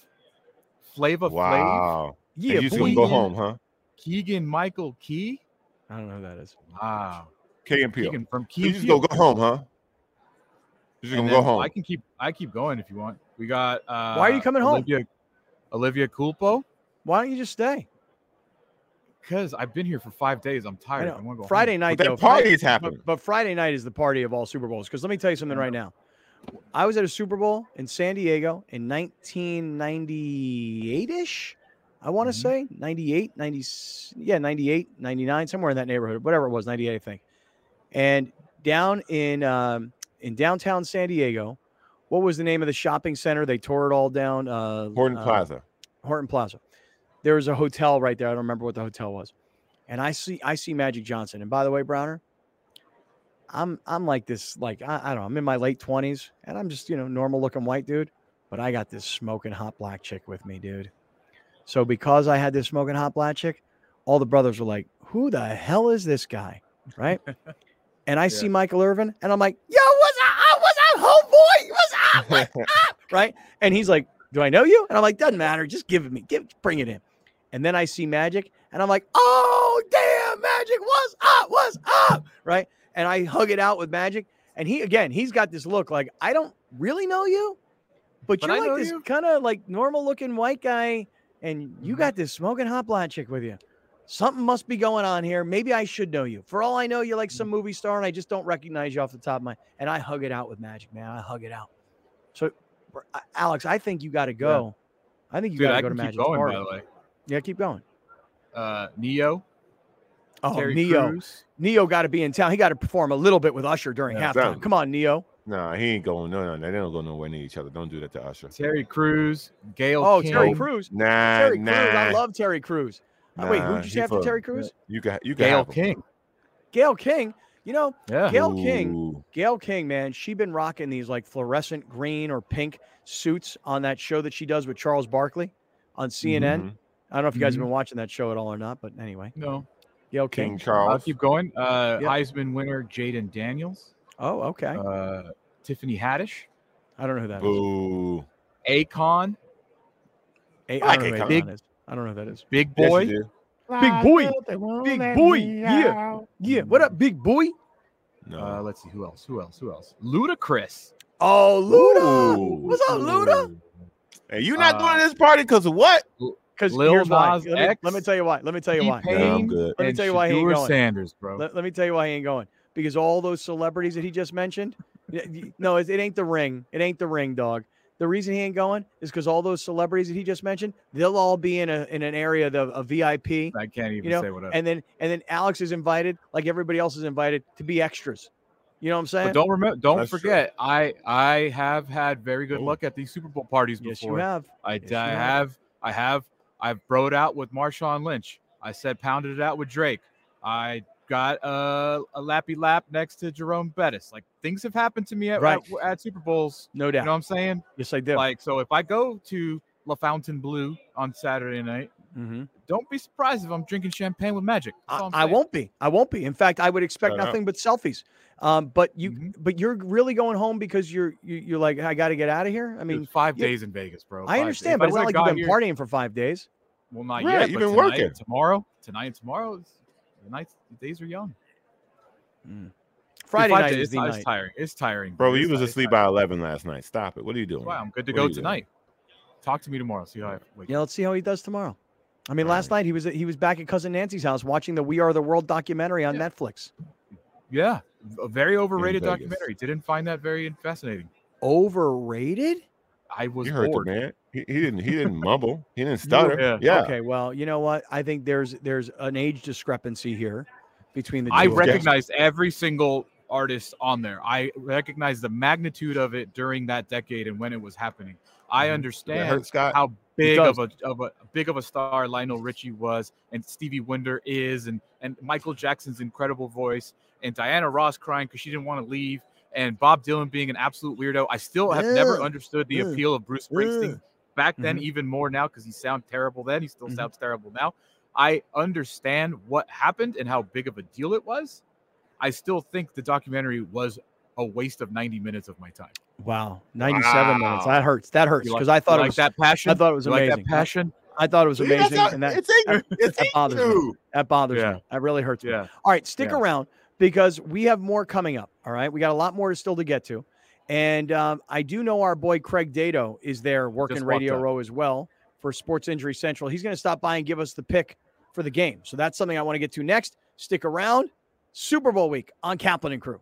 Flav, Wow. Yeah, and you just boy. go home, huh? Keegan Michael Key. I don't know who that is. Wow, K and P. Keegan from Key. You just go go home, huh? You just And gonna go home. I can keep I keep going if you want. We got. Uh, Why are you coming home? Olivia, Olivia Culpo. Why don't you just stay? Because I've been here for five days. I'm tired. I, know. want to go Friday home. night, that though. party Friday- is happening. But, but Friday night is the party of all Super Bowls. Because let me tell you something right now. I was at a Super Bowl in San Diego in 1998 ish. I want to Mhm. say 98, 90, yeah, 98, 99, somewhere in that neighborhood, whatever it was, 98, I think. And down in um, in downtown San Diego, what was the name of the shopping center? They tore it all down. Uh, Horton uh, Plaza. Horton Plaza. There was a hotel right there. I don't remember what the hotel was. And I see I see Magic Johnson. And by the way, Browner, I'm I'm like this, like I, I don't know, I'm in my late 20s and I'm just, you know, normal looking white dude. But I got this smoking hot black chick with me, dude. So because I had this smoking hot black chick, all the brothers were like, Who the hell is this guy? Right? *laughs* and I see Michael Irvin and I'm like, Yo, what's up? Oh, what's up, homeboy? What's up? What's *laughs* up? Right? And he's like, Do I know you? And I'm like, doesn't matter. Just give it me. Give bring it in. And then I see Magic and I'm like, oh damn, Magic, what's up? What's up? Right. And I hug it out with Magic. And he again, he's got this look like I don't really know you, but, But you're I like this kind of like normal looking white guy, and you Mhm. got this smoking hot black chick with you. Something must be going on here. Maybe I should know you. For all I know, you're like some movie star, and I just don't recognize you off the top of my. And I hug it out with Magic, man. I hug it out. So Alex, I think you got to go. Yeah. I think you got to go to Magic going, Party. By the way. Yeah, keep going. Uh, Ne-Yo. Oh, Terry Ne-Yo. Crews. Ne-Yo got to be in town. He got to perform a little bit with Usher during yeah, halftime. Come on, Ne-Yo. Nah, he ain't going. No, no, they don't go nowhere near each other. Don't do that to Usher. Terry Crews, Gayle. Oh, King. Terry Crews. Nah, Terry nah. Crews. I love Terry Crews. Nah, Wait, who'd you say after Terry Crews? You got you got Gayle King. Gayle King. You know, yeah. Gayle King, Gayle King, man, she been rocking these like fluorescent green or pink suits on that show that she does with Charles Barkley on CNN. Mm-hmm. I don't know if you guys mm-hmm. have been watching that show at all or not, but anyway. No. Gayle King. King Charles. I'll keep going. Uh, yep. Heisman winner Jayden Daniels. Oh, okay. Uh, Tiffany Haddish. I don't know who that Ooh. is. Akon. A- I, don't know big, is. I don't know who that is. Big boy. Yes, big boy. Big boy. Yeah. Yeah. What up, big boy? No. Uh, let's see who else. Who else? Who else? Ludacris. Oh, Luda. Ooh. What's up, Luda? Hey, you not uh, doing this party because of what? Because here's why. Let me, let me, tell you why. Let me tell you why. No, I'm good. Let me tell you why he ain't going. Sanders, bro. Let, let, me tell you why he ain't going. Because all those celebrities that he just mentioned, no, it, it ain't the ring. It ain't the ring, dog. The reason he ain't going is because all those celebrities that he just mentioned, they'll all be in a in an area of a VIP. I can't even you know? say what. And then and then Alex is invited, like everybody else is invited, to be extras. You know what I'm saying? But don't remember. Don't That's forget. True. I I have had very good Ooh. luck at these Super Bowl parties before. Yes, you have. I, yes, I have. have. I have. I've broed out with Marshawn Lynch. I said pounded it out with Drake. I got a, a lappy lap next to Jerome Bettis. Like things have happened to me at, right. at, at, Super Bowls. No doubt. You know what I'm saying? Yes, I do. Like, so if I go to La Fontainebleau on Saturday night, mm-hmm. don't be surprised if I'm drinking champagne with Magic. I, I, won't be. I won't be. In fact, I would expect nothing but selfies. Um, but you, mm-hmm. but you're really going home because you're you, are like, I got to get out of here. I mean, five days in Vegas, bro. I understand, but it's not like you've been here, partying for five days. Well, not right, yet. You've been tonight, working tomorrow. Tonight and tomorrow, the nights, the days are young. Mm. Friday night is the night. It's tiring. It's tiring, bro. you was asleep by eleven last night. Stop it. What are you doing? Wow, I'm good to what go tonight. Doing? Talk to me tomorrow. See how I wake Yeah, let's see how he does tomorrow. I mean, All last right. night he was he was back at cousin Nancy's house watching the We Are the World documentary on yeah. Netflix. Yeah, a very overrated documentary. Didn't find that very fascinating. Overrated? I was you heard bored. The man. He, he didn't. He didn't mumble. He didn't *laughs* stutter. yeah. yeah. Okay. Well, you know what? I think there's there's an age discrepancy here between the. I recognized every single artist on there. I recognize the magnitude of it during that decade and when it was happening. I mm-hmm. understand how big of a of a big of a star Lionel Richie was, and Stevie Wonder is, and and Michael Jackson's incredible voice, and Diana Ross crying because she didn't want to leave, and Bob Dylan being an absolute weirdo. I still have yeah. never understood the yeah. appeal of Bruce Springsteen. Yeah. Back then, mm-hmm. even more now, because he sounded terrible then. He still mm-hmm. sounds terrible now. I understand what happened and how big of a deal it was. I still think the documentary was a waste of 90 minutes of my time. Wow, 97 wow. minutes. That hurts. That hurts because like, I thought it like was that passion. I thought it was amazing. Like that passion. I thought it was amazing, not, and that, it's *laughs* that, it's that bothers me. That bothers yeah. me. That really hurts yeah. me. All right, stick yeah. around because we have more coming up. All right, we got a lot more still to get to, and um, I do know our boy Craig Dado is there working Radio Row as well for Sports Injury Central. He's going to stop by and give us the pick for the game. So that's something I want to get to next. Stick around. Super Bowl week on Kaplan and Crew.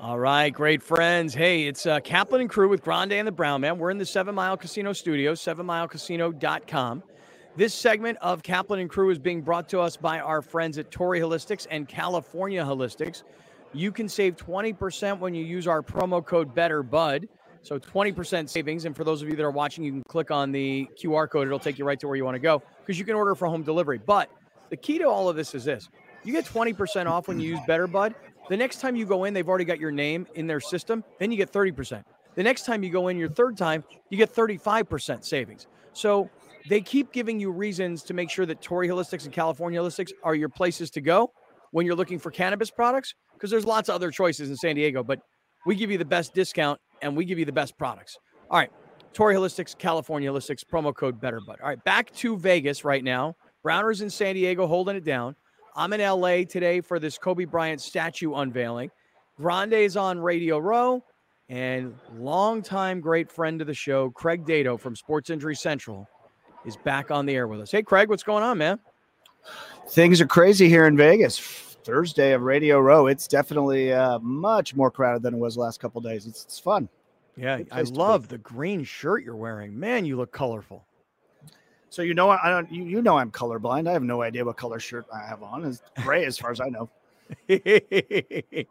All right, great friends. Hey, it's uh, Kaplan and Crew with Grande and the Brown Man. We're in the Seven Mile Casino studio, sevenmilecasino.com. This segment of Kaplan and Crew is being brought to us by our friends at Torrey Holistics and California Holistics. You can save 20% when you use our promo code BetterBud. So 20% savings. And for those of you that are watching, you can click on the QR code. It'll take you right to where you want to go because you can order for home delivery. But the key to all of this is this you get 20% off when you use Better Bud. The next time you go in, they've already got your name in their system. Then you get 30%. The next time you go in, your third time, you get 35% savings. So they keep giving you reasons to make sure that Torrey Holistics and California Holistics are your places to go when you're looking for cannabis products because there's lots of other choices in San Diego, but we give you the best discount and we give you the best products. All right. Torrey Holistics, California Holistics, promo code BetterBud. All right, back to Vegas right now. Browners in San Diego holding it down. I'm in LA today for this Kobe Bryant statue unveiling. Grande is on Radio Row, and longtime great friend of the show, Craig Dado from Sports Injury Central, is back on the air with us. Hey, Craig, what's going on, man? Things are crazy here in Vegas. Thursday of Radio Row. It's definitely uh, much more crowded than it was last couple days. It's, it's fun. Yeah, I love the green shirt you're wearing. Man, you look colorful. So you know I don't you, you know I'm colorblind. I have no idea what color shirt I have on. It's gray as far as I know. *laughs*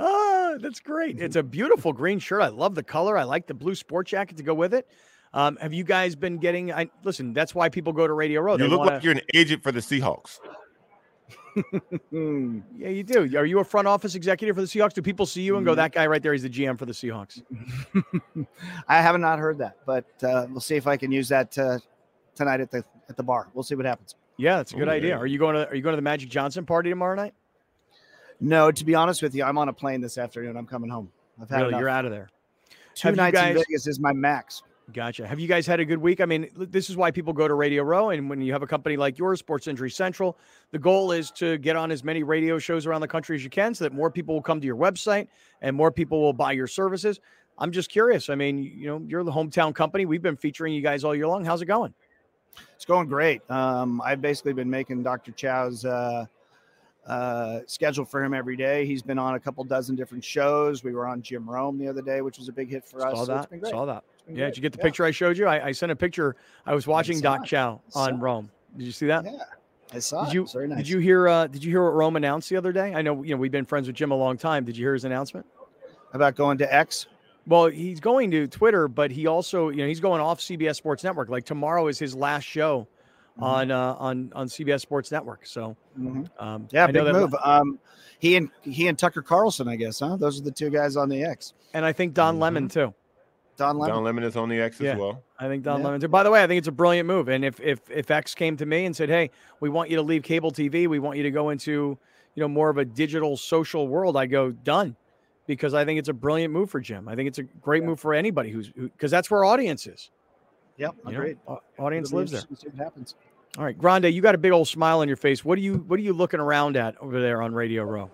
ah, that's great. It's a beautiful green shirt. I love the color. I like the blue sport jacket to go with it. Um, have you guys been getting? I listen. That's why people go to Radio Row. You They look wanna- like you're an agent for the Seahawks. *laughs* Yeah, you do. Are you a front office executive for the Seahawks? Do people see you and go, Mhm. "That guy right there, he's the GM for the Seahawks"? *laughs* I have not heard that, but uh, we'll see if I can use that uh, tonight at the at the bar. We'll see what happens. Yeah, that's a good Ooh, idea. yeah. Are you going to Are you going to the Magic Johnson party tomorrow night? No, to be honest with you, I'm on a plane this afternoon. I'm coming home. I've had Really, enough. you're out of there. Two Have you nights in Vegas is my max. Gotcha. Have you guys had a good week? I mean, this is why people go to Radio Row. And when you have a company like yours, Sports Injury Central, the goal is to get on as many radio shows around the country as you can so that more people will come to your website and more people will buy your services. I'm just curious. I mean, you know, you're the hometown company. We've been featuring you guys all year long. How's it going? It's going great. Um, I've basically been making Dr. Chow's uh, uh, schedule for him every day. He's been on a couple dozen different shows. We were on Jim Rome the other day, which was a big hit for us. Saw so it's that. great. Saw that. Yeah. great. Did you get the Yeah. picture I showed you? I, I sent a picture. I was watching saw Doc it. Chow on. Rome. Did you see that? Yeah, I saw Did it. you It's very nice. did you hear uh, did you hear what Rome announced the other day? I know you know we've been friends with Jim a long time. Did you hear his announcement? about going to X? Well, he's going to Twitter, but he also, you know, he's going off CBS Sports Network. Like tomorrow is his last show Mm-hmm. on uh, on on CBS Sports Network. So, Mhm. um, Yeah, I big that- move. Um, he and he and Tucker Carlson, I guess, huh? Those are the two guys on the X. And I think Don Lemon too. Don Lemon. Don Lemon is on the X Yeah. as well. I think Don Yeah. Lemon too. By the way, I think it's a brilliant move. And if if if X came to me and said, "Hey, we want you to leave cable TV. We want you to go into you know more of a digital social world," I go done, because I think it's a brilliant move for Jim. I think it's a great move for anybody who's because that's where our audience is. Yep, You agreed. Au- audience lives there. interesting to See what happens. All right, Grande, you got a big old smile on your face. What are you What are you looking around at over there on Radio Row?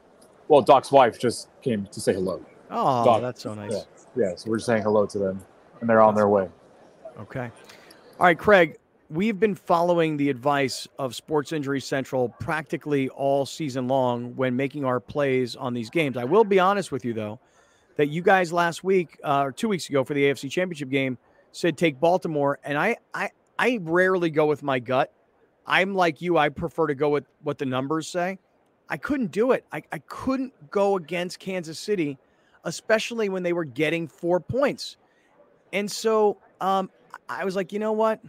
Well, Doc's wife just came to say hello. Oh, Doc. that's so nice. Yeah, yeah. So we're just saying hello to them, and they're on their way. Okay. All right, Craig, we've been following the advice of Sports Injury Central practically all season long when making our plays on these games. I will be honest with you, though, that you guys last week uh, or two weeks ago for the AFC Championship game said take Baltimore, and I, I, I rarely go with my gut. I'm like you, I prefer to go with what the numbers say. I couldn't do it. I, I couldn't go against Kansas City, especially when they were getting four points. And so um, I was like, you know what?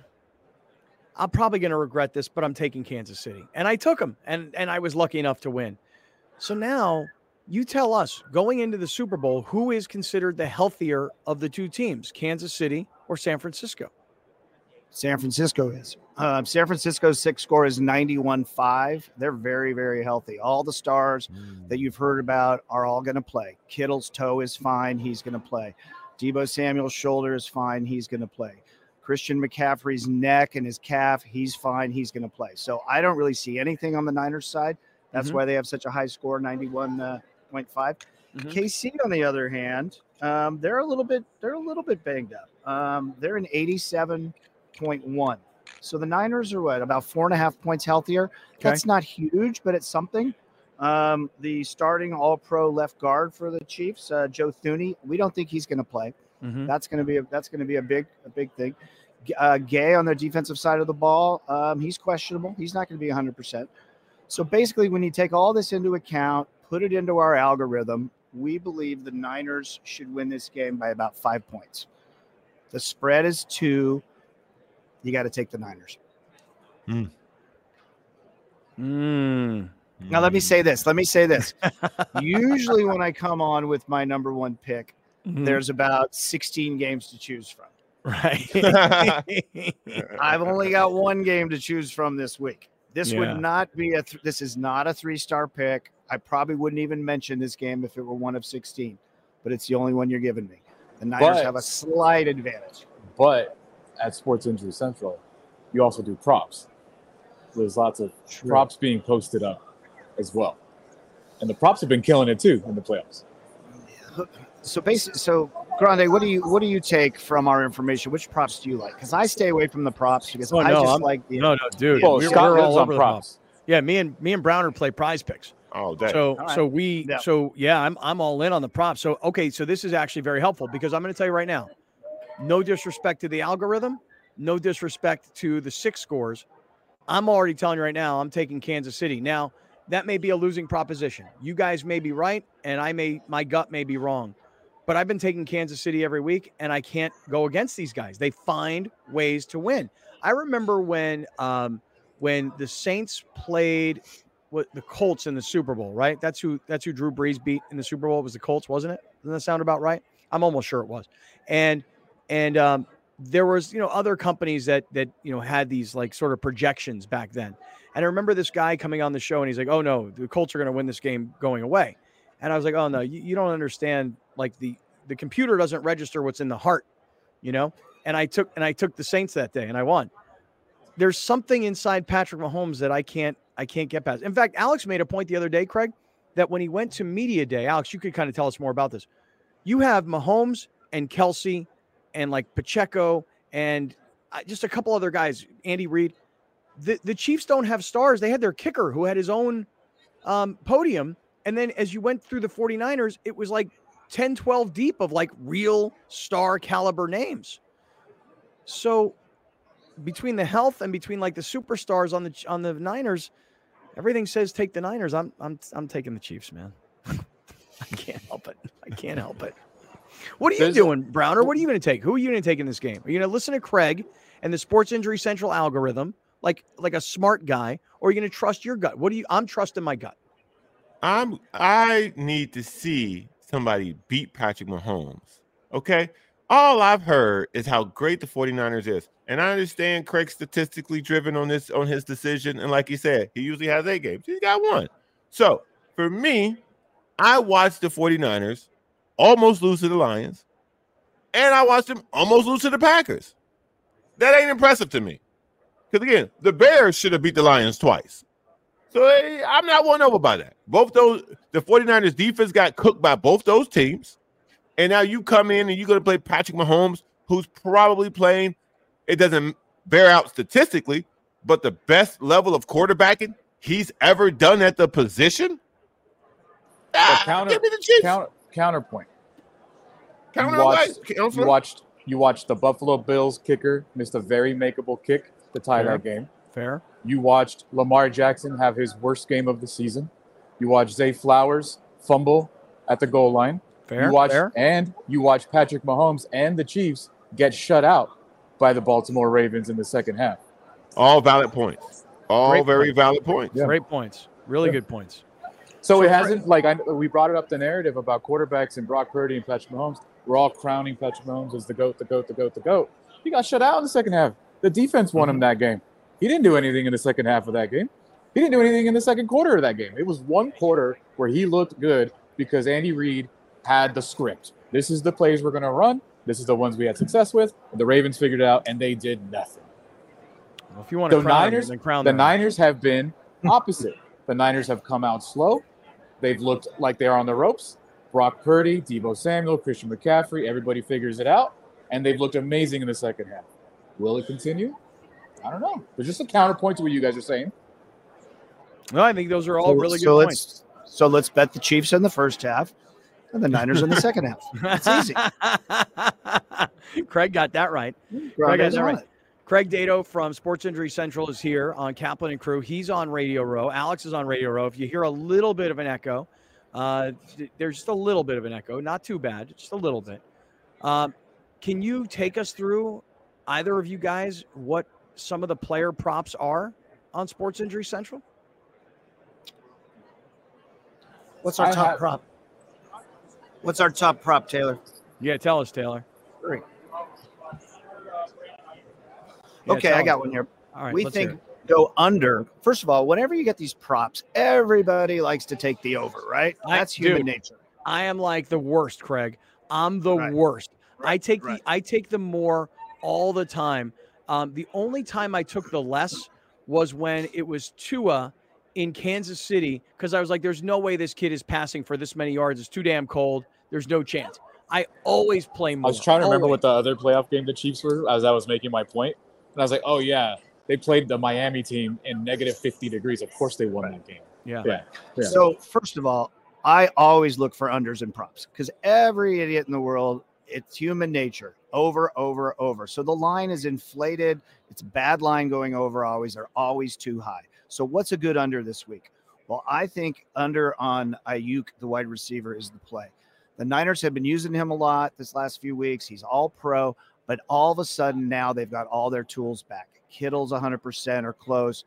I'm probably going to regret this, but I'm taking Kansas City. And I took them, and, and I was lucky enough to win. So now you tell us going into the Super Bowl, who is considered the healthier of the two teams, Kansas City or San Francisco? San Francisco is. Uh, San Francisco's SIC score is 91 5. They're very, very healthy. All the stars that you've heard about are all going to play. Kittle's toe is fine. He's going to play. Deebo Samuel's shoulder is fine. He's going to play. Christian McCaffrey's neck and his calf, he's fine. He's going to play. So I don't really see anything on the Niners side. That's Mhm. why they have such a high score, 91.5. Mhm. KC, on the other hand, um, they're a little bit they're a little bit banged up. Um, they're in 87.1. So the Niners are what about four and a half points healthier. That's not huge, but it's something. Um, the starting All Pro left guard for the Chiefs, uh, Joe Thuney, we don't think he's going to play. Mhm. That's going to be a, that's going to be a big a big thing. Uh, Gay on the defensive side of the ball, um, he's questionable. He's not going to be 100. percent So basically, when you take all this into account, put it into our algorithm, we believe the Niners should win this game by about five points. The spread is two. You got to take the Niners. Mm. Now, let me say this. Let me say this. *laughs* Usually, when I come on with my number one pick, Mhm. there's about 16 games to choose from. right. *laughs* *laughs* I've only got one game to choose from this week. This Yeah. would not be a. Th- this is not a three-star pick. I probably wouldn't even mention this game if it were one of 16, but it's the only one you're giving me. The Niners But- have a slight advantage. But at Sports Injury Central, you also do props. There's lots of props being posted up as well, and the props have been killing it too in the playoffs. So basically, so Grande, what do you what do you take from our information? Which props do you like? Because I stay away from the props because Oh, I no, just I'm- like the no, no, dude. Well, we're, we're lives all on over the props. props. Yeah, me and me and Browner play PrizePicks. All day. So right. so we yeah. so yeah, I'm I'm all in on the props. So okay, so this is actually very helpful because I'm going to tell you right now. No disrespect to the algorithm, no disrespect to the SIC scores. I'm already telling you right now, I'm taking Kansas City. Now, that may be a losing proposition. You guys may be right, and I may my gut may be wrong. But I've been taking Kansas City every week, and I can't go against these guys. They find ways to win. I remember when um, when the Saints played what the Colts in the Super Bowl, right? That's who that's who Drew Brees beat in the Super Bowl. It was the Colts, wasn't it? Doesn't that sound about right? I'm almost sure it was. And and um, there was you know other companies that that you know had these like sort of projections back then. And I remember this guy coming on the show and he's like, "Oh no, the Colts are going to win this game going away." And I was like, "Oh no, you, you don't understand. Like the the computer doesn't register what's in the heart, you know." And I took and I took the Saints that day and I won. There's something inside Patrick Mahomes that I can't I can't get past. In fact, Alex made a point the other day, Craig, that when he went to media day, Alex, you could kind of tell us more about this. You have Mahomes and Kelce and like Pacheco and uh, just a couple other guys, Andy Reid. The the Chiefs don't have stars. They had their kicker who had his own um, podium. And then as you went through the 49ers, it was like 10, 12 deep of like real star caliber names. So between the health and between like the superstars on the on the Niners, everything says take the Niners. I'm I'm I'm taking the Chiefs, man. *laughs* I can't help it. I can't help it. What are you There's doing, Browner? What are you going to take? Who are you going to take in this game? Are you going to listen to Craig and the Sports Injury Central algorithm, like like a smart guy, or are you going to trust your gut? What do you? I'm trusting my gut. I'm. I need to see somebody beat Patrick Mahomes. Okay. All I've heard is how great the 49ers is. And I understand Craig's statistically driven on this on his decision. And like he said, he usually has eight games. He's got one. So for me, I watched the 49ers almost lose to the Lions, and I watched them almost lose to the Packers. That ain't impressive to me. Because again, the Bears should have beat the Lions twice. So hey, I'm not won over by that. Both those the 49ers defense got cooked by both those teams. And now you come in and you're going to play Patrick Mahomes, who's probably playing it doesn't bear out statistically, but the best level of quarterbacking he's ever done at the position. Ah, counter, give me the Chiefs. Counter, counterpoint. Counter you watched, you watched you watched the Buffalo Bills kicker missed a very makeable kick to tie Fair. that game. Fair. You watched Lamar Jackson have his worst game of the season. You watched Zay Flowers fumble at the goal line. Fair. You watched Fair. and you watched Patrick Mahomes and the Chiefs get shut out by the Baltimore Ravens in the second half. All valid points. All Great very points. valid points. Yeah. Great points. Really yeah. good points. So, so it hasn't like I, we brought it up the narrative about quarterbacks and Brock Purdy and Patrick Mahomes. We're all crowning Patrick Mahomes as the goat, the goat, the goat, the goat. He got shut out in the second half. The defense won mm-hmm. him that game. He didn't do anything in the second half of that game. He didn't do anything in the second quarter of that game. It was one quarter where he looked good because Andy Reid had the script. This is the plays we're going to run. This is the ones we had success with. the Ravens figured it out, and they did nothing. Well, if you want to the crown Niners, them, crown the them. Niners have been opposite. the Niners have come out slow. They've looked like they're on the ropes. Brock Purdy, Deebo Samuel, Christian McCaffrey, everybody figures it out, and they've looked amazing in the second half. Will it continue? I don't know. There's just a counterpoint to what you guys are saying. No, I think those are all so, really so good points. So let's bet the Chiefs in the first half and the Niners in the *laughs* second half. It's easy. *laughs* Craig got that right. Craig got that right. Craig Dado from Sports Injury Central is here on Kaplan and Crew. He's on Radio Row. Alex is on Radio Row. If you hear a little bit of an echo, uh, there's just a little bit of an echo, not too bad, just a little bit. Um, can you take us through either of you guys what some of the player props are on Sports Injury Central? What's our I top have, prop? What's our top prop, Taylor? Yeah, tell us, Taylor. Three. Yeah, okay, I got one here. All right, we think go under. First of all, whenever you get these props, everybody likes to take the over, right? That's I, human dude, nature. I am like the worst, Craig. I'm the right. worst. Right. I take right. the I take the more all the time. Um, the only time I took the less was when it was Tua in Kansas City because I was like, "There's no way this kid is passing for this many yards. It's too damn cold." There's no chance. I always play more. I was trying to remember always. what the other playoff game the Chiefs were as I was making my point. point, and I was like, "Oh yeah, they played the Miami team in negative 50 degrees. Of course they won that game." Yeah. Yeah. yeah. So first of all, I always look for unders and props because every idiot in the world, it's human nature. Over, over, over. So the line is inflated. It's a bad line going over always. They're always too high. So what's a good under this week? Well, I think under on Aiyuk, the wide receiver, is the play. The Niners have been using him a lot this last few weeks. He's all pro, but all of a sudden now they've got all their tools back. Kittle's 100% or close.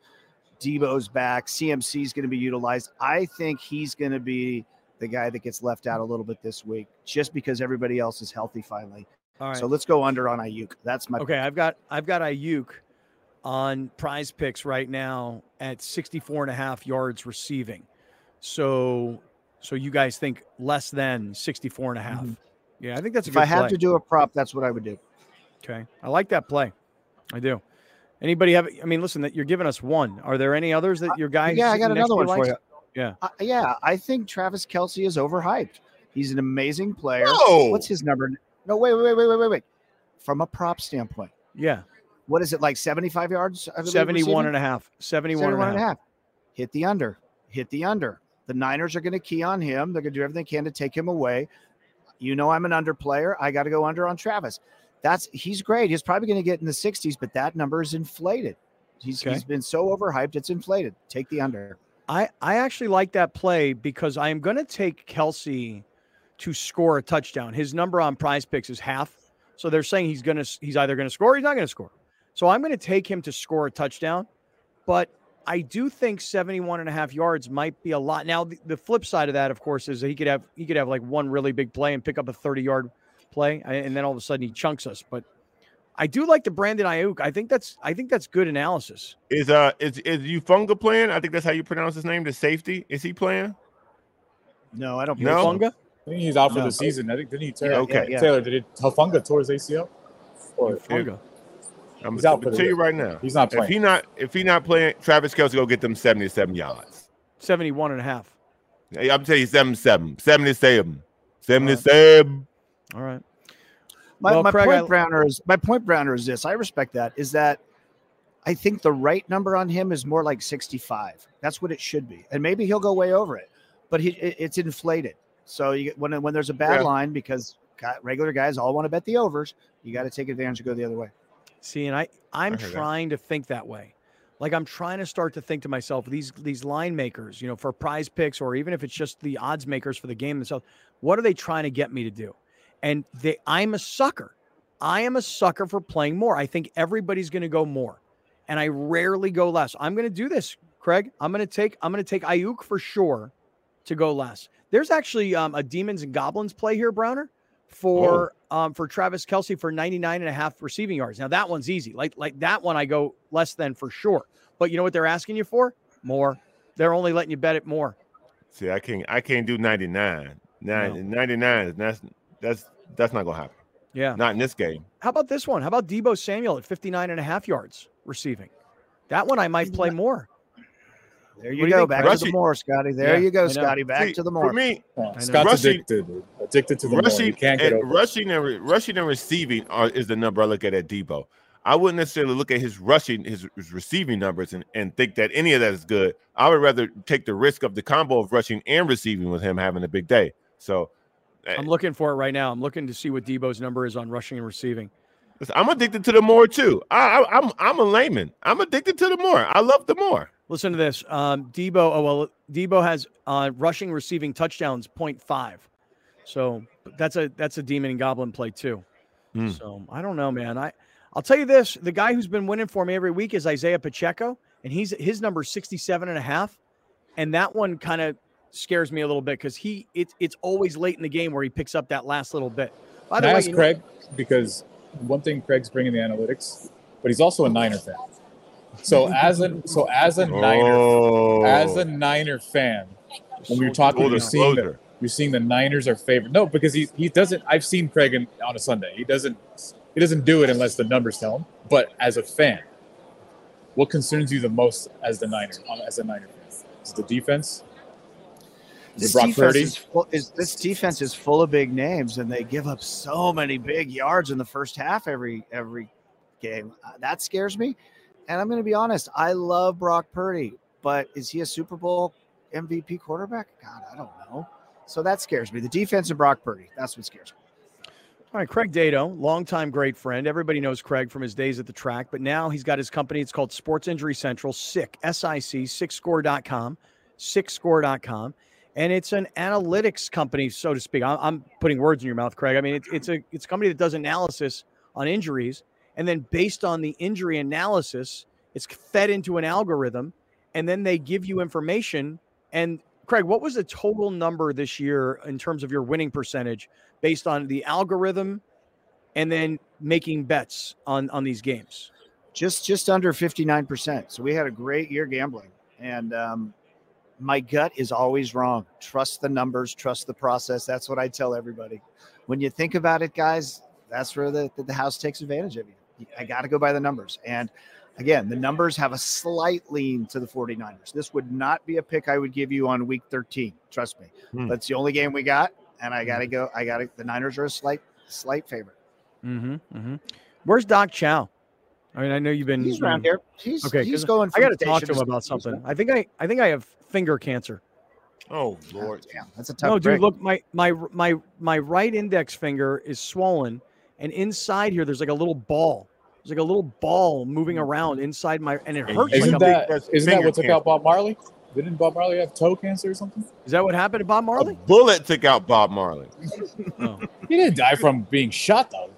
Deebo's back. CMC is going to be utilized. I think he's going to be the guy that gets left out a little bit this week just because everybody else is healthy finally. All right. So let's go under on Aiyuk. That's my Okay, I've got I've got Aiyuk on PrizePicks right now at 64 and a half yards receiving. So so you guys think less than 64 and a half. Mm-hmm. Yeah, I think that's a if good I had play. to do a prop, that's what I would do. Okay. I like that play. I do. Anybody have I mean listen that you're giving us one. Are there any others that your guys yeah, I got another to one for you. Yeah. Uh, yeah, I think Travis Kelce is overhyped. He's an amazing player. No. What's his number? No, wait, wait, wait, wait, wait, wait. From a prop standpoint, Yeah. what is it like 75 yards? I believe, 71 receiving? and a half. 71, 71 and a half. Hit the under. Hit the under. The Niners are going to key on him. They're going to do everything they can to take him away. You know, I'm an under player. I got to go under on Travis. That's he's great. He's probably going to get in the 60s, but that number is inflated. He's, Okay. he's been so overhyped, it's inflated. Take the under. I, I actually like that play because I am going to take Kelce to score a touchdown. His number on PrizePicks is half. So they're saying he's going to, he's either going to score or he's not going to score. So I'm going to take him to score a touchdown. But I do think 71 and a half yards might be a lot. Now, the, the flip side of that, of course, is that he could have, he could have like one really big play and pick up a 30 yard play. And then all of a sudden he chunks us. But I do like the Brandon Aiyuk. I think that's, I think that's good analysis. Is uh is is Ufunga playing? I think that's how you pronounce his name. The safety is he playing? No, I don't. No? Funga? I think he's out for No. the season. I think didn't he tear? Yeah, Okay. yeah, yeah. Taylor did it. Hufanga tore his ACL. Or Funga. I'm He's gonna out tell you right now. He's not playing. If playing. he not if he not playing, Travis Kelce go get them 77 yards. 71 and a half. Hey, I'm telling you 77. 77. 77. All right. My, Well, my Craig, point, I- Browner, is my point, Browner, is this. I respect that. Is that I think the right number on him is more like 65. That's what it should be, and maybe he'll go way over it. But he, it, it's inflated. So you get, when when there's a bad Yeah. line because regular guys all want to bet the overs, you got to take advantage and go the other way. See, and I I'm I heard that. trying to think that way. Like I'm trying to start to think to myself these these line makers, you know, for PrizePicks or even if it's just the odds makers for the game themselves, what are they trying to get me to do? And they I'm a sucker. I am a sucker for playing more. I think everybody's going to go more. And I rarely go less. I'm going to do this, Craig. I'm going to take I'm going to take Aiyuk for sure to go less. There's actually um, a demons and goblins play here, Browner, for um, for Travis Kelce for 99 and a half receiving yards. Now that one's easy. Like like that one I go less than for sure. But you know what they're asking you for? More. They're only letting you bet it more. See, I can't I can't do 99. Nine, 99 that's that's that's not gonna happen. Yeah. Not in this game. How about this one? How about Deebo Samuel at 59 and a half yards receiving? That one I might play more. There you you go. think, back Brad? to the more, Scotty. There Yeah, you go. Scotty. Back See, to the For more. me, Yeah. Scott's Rushing- addicted. Addicted to the more. rushing You can't get over. rushing and re- rushing and receiving are, is the number I look at at Deebo. I wouldn't necessarily look at his rushing, his, his receiving numbers, and, and think that any of that is good. I would rather take the risk of the combo of rushing and receiving with him having a big day. So eh, I'm looking for it right now. I'm looking to see what Deebo's number is on rushing and receiving. I'm addicted to the more too. I, I, I'm I'm a layman. I'm addicted to the more. I love the more. Listen to this. Um, Deebo, oh well, Deebo has uh, rushing receiving touchdowns 0.5. So that's a that's a demon and goblin play too. Hmm. So I don't know, man. I I'll tell you this: the guy who's been winning for me every week is Isaiah Pacheco, and he's his number 67 and a half, and that one kind of scares me a little bit because he it's it's always late in the game where he picks up that last little bit. By Can the I way, ask you know- Craig because one thing Craig's bringing the analytics, but he's also a Niner fan. So as a so as a Niner Oh, as a Niner fan, when we are talking, full you're seeing the, you're seeing the Niners are favored. No, because he he doesn't. I've seen Craig in, on a Sunday. He doesn't he doesn't do it unless the numbers tell him. But as a fan, what concerns you the most as the Niner um, as a Niner fan? Is it the defense? Is This defense is, full, is this defense is full of big names, and they give up so many big yards in the first half every every game. Uh, that scares me. And I'm going to be honest, I love Brock Purdy, but is he a Super Bowl MVP quarterback? God, I don't know. So that scares me. The defense of Brock Purdy. That's what scares me. All right, Craig Dado, longtime great friend. Everybody knows Craig from his days at the track, but now he's got his company. It's called Sports Injury Central, SIC, S-I-C, SICScore.com, SICScore.com. And it's an analytics company, so to speak. I'm putting words in your mouth, Craig. I mean, it's, it's a it's a company that does analysis on injuries, and then based on the injury analysis, it's fed into an algorithm, and then they give you information. And Craig, what was the total number this year in terms of your winning percentage based on the algorithm and then making bets on on these games? Just just under 59%. So we had a great year gambling. And um, my gut is always wrong. Trust the numbers, trust the process. That's what I tell everybody. When you think about it, guys, that's where the, the house takes advantage of you. I got to go by the numbers. And Again, the numbers have a slight lean to the 49ers. This would not be a pick I would give you on week 13. Trust me. Hmm. That's the only game we got. And I got to go. I got to, the Niners are a slight, slight favorite. Mm-hmm, mm-hmm. Where's Doc Chow? I mean, I know you've been. He's around here. He's okay. He's going. I got to talk to him about something. I think I, I think I have finger cancer. Oh Lord, damn, that's a tough. No, dude, look, my my my my right index finger is swollen, and inside here there's like a little ball. There's like a little ball moving mm. around inside my, and it hurts. Isn't like that, a, isn't that what took out Bob Marley? Didn't Bob Marley have toe cancer or something? Is that what happened to Bob Marley? A bullet took out Bob Marley. *laughs* oh. He didn't die from being shot though.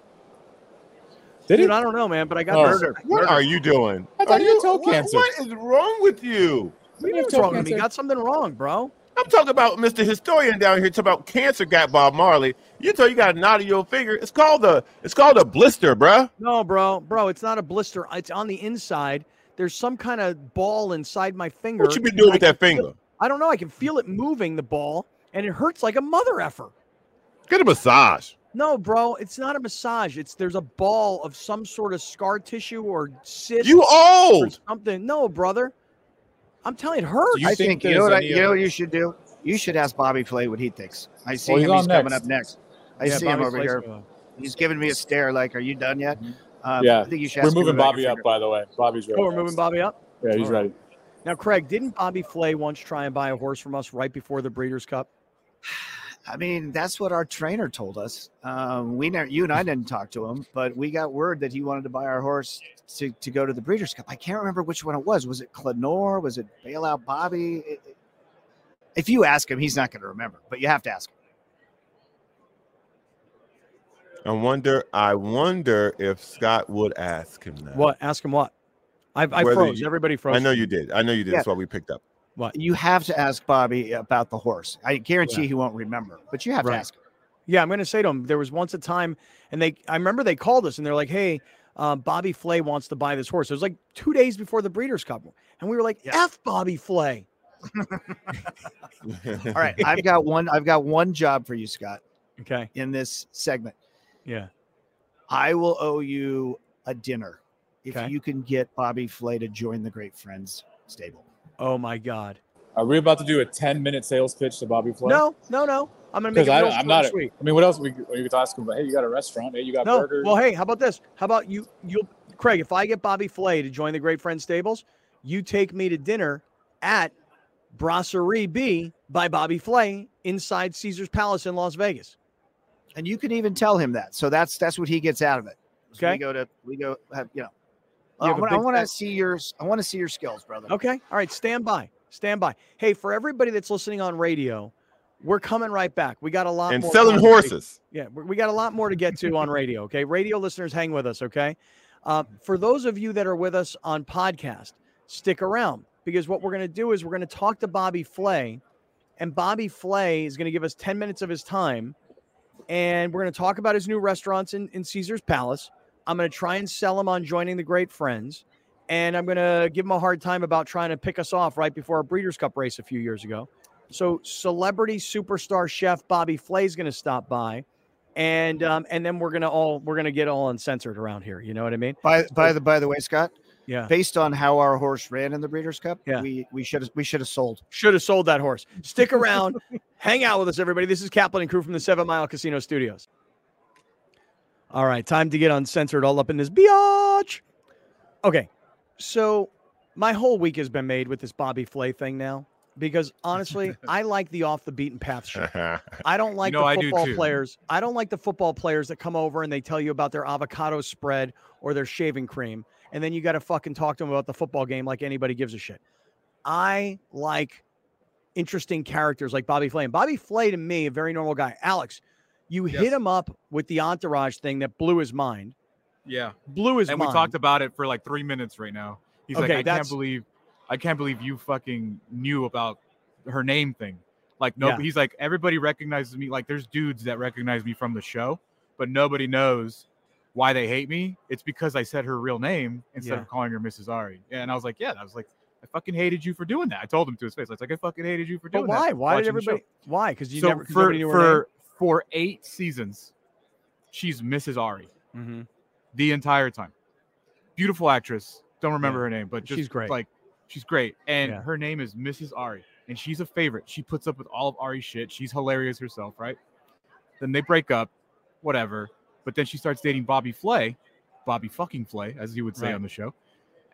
Did Dude, he? I don't know, man, but I got oh. murdered. What murdered. are you doing? I thought are you had toe what, cancer. What is wrong with you? What's wrong with me? Got something wrong, bro. I'm talking about Mr. Historian down here talking about cancer got Bob Marley. You tell you got a knot of your finger. It's called a it's called a blister, bro. No, bro, bro, it's not a blister. It's on the inside. There's some kind of ball inside my finger. What you been doing with that finger? Feel, I don't know. I can feel it moving the ball, and it hurts like a mother effer. Get a massage. No, bro, it's not a massage. It's there's a ball of some sort of scar tissue or cyst. You old something? No, brother. I'm telling you, it hurts. You I think, think you know what I, you know what you should do. You should ask Bobby Flay what he thinks. I see well, him. He's, he's coming up next. I yeah, see Bobby him over Flay's here. He's giving me a stare. Like, are you done yet? Mm-hmm. Um, yeah. I think you should. We're moving Bobby up, by the way. Bobby's ready. Oh, we're moving Bobby up. Yeah, he's ready. Now, Craig, didn't Bobby Flay once try and buy a horse from us right before the Breeders' Cup? I mean, that's what our trainer told us. Um, we never, you and I didn't talk to him, but we got word that he wanted to buy our horse to, to go to the Breeders' Cup. I can't remember which one it was. Was it Clenor? Was it Bailout Bobby? It, if you ask him, he's not going to remember, but you have to ask him. I wonder. I wonder if Scott would ask him that. What? Ask him what? I, I froze. You, Everybody froze. I know you did. I know you did. Yeah. That's why we picked up. What? You have to ask Bobby about the horse. I guarantee yeah. he won't remember, but you have right. to ask him. Yeah, I'm going to say to him. There was once a time, and they. I remember they called us and they're like, "Hey, uh, Bobby Flay wants to buy this horse." It was like two days before the Breeders' Cup, and we were like, yeah. "F Bobby Flay." *laughs* All right, I've got one. I've got one job for you, Scott. Okay. In this segment. Yeah. I will owe you a dinner if okay. you can get Bobby Flay to join the Great Friends stable. Oh my God. Are we about to do a 10 minute sales pitch to Bobby Flay? No, no, no. I'm gonna make it. I, am not. A, I mean, what else? We, we could ask him. But hey, you got a restaurant. Hey, you got no. burgers. Well, hey, how about this? How about you? You, Craig. If I get Bobby Flay to join the Great Friends Stables, you take me to dinner at Brasserie B by Bobby Flay inside Caesar's Palace in Las Vegas. And you can even tell him that. So that's that's what he gets out of it. So okay. We go to we go have you know I want to see yours. I want to see your skills, brother. Okay. All right. Stand by. Stand by. Hey, for everybody that's listening on radio, we're coming right back. We got a lot and more selling horses. Yeah, we got a lot more to get to on *laughs* radio. Okay, radio listeners, hang with us. Okay, uh, for those of you that are with us on podcast, stick around because what we're going to do is we're going to talk to Bobby Flay, and Bobby Flay is going to give us ten minutes of his time, and we're going to talk about his new restaurants in, in Caesar's Palace. I'm going to try and sell him on joining the Great Friends. And I'm going to give him a hard time about trying to pick us off right before our Breeders' Cup race a few years ago. So, celebrity superstar chef Bobby Flay is going to stop by, and um, and then we're gonna all we're gonna get all uncensored around here. You know what I mean? By by the by the way, Scott. Yeah. Based on how our horse ran in the Breeders' Cup, yeah. we we should we should have sold. Should have sold that horse. Stick around, *laughs* hang out with us, everybody. This is Kaplan and crew from the Seven Mile Casino Studios. All right, time to get uncensored all up in this biatch. Okay, so my whole week has been made with this Bobby Flay thing now. because honestly, *laughs* I like the off the beaten path shit. I don't like know, the football too. players. I don't like the football players that come over and they tell you about their avocado spread or their shaving cream, and then you got to fucking talk to them about the football game like anybody gives a shit. I like interesting characters like Bobby Flay. And Bobby Flay to me, a very normal guy. Alex, you Yes. hit him up with the entourage thing that blew his mind. Yeah. Blew his and mind. we talked about it for like three minutes right now. He's like, Okay, I can't believe, I can't believe you fucking knew about her name thing. Like, no, Yeah. he's like, everybody recognizes me. Like, there's dudes that recognize me from the show, but nobody knows why they hate me. It's because I said her real name instead Yeah. of calling her Mrs. Ari. Yeah, and I was like, yeah, I was like, I fucking hated you for doing that. I told him to his face. I was like, I fucking hated you for But doing why? that. Why did the show." everybody? Why? Because you so never for for for eight seasons, she's Mrs. Ari. Mhm. the entire time. Beautiful actress. Don't remember her name, but just She's great. Like she's great, and Yeah. her name is Mrs. Ari, and she's a favorite. She puts up with all of Ari's shit. She's hilarious herself, right? Then they break up, whatever. But then she starts dating Bobby Flay, Bobby fucking Flay, as he would say Right. on the show,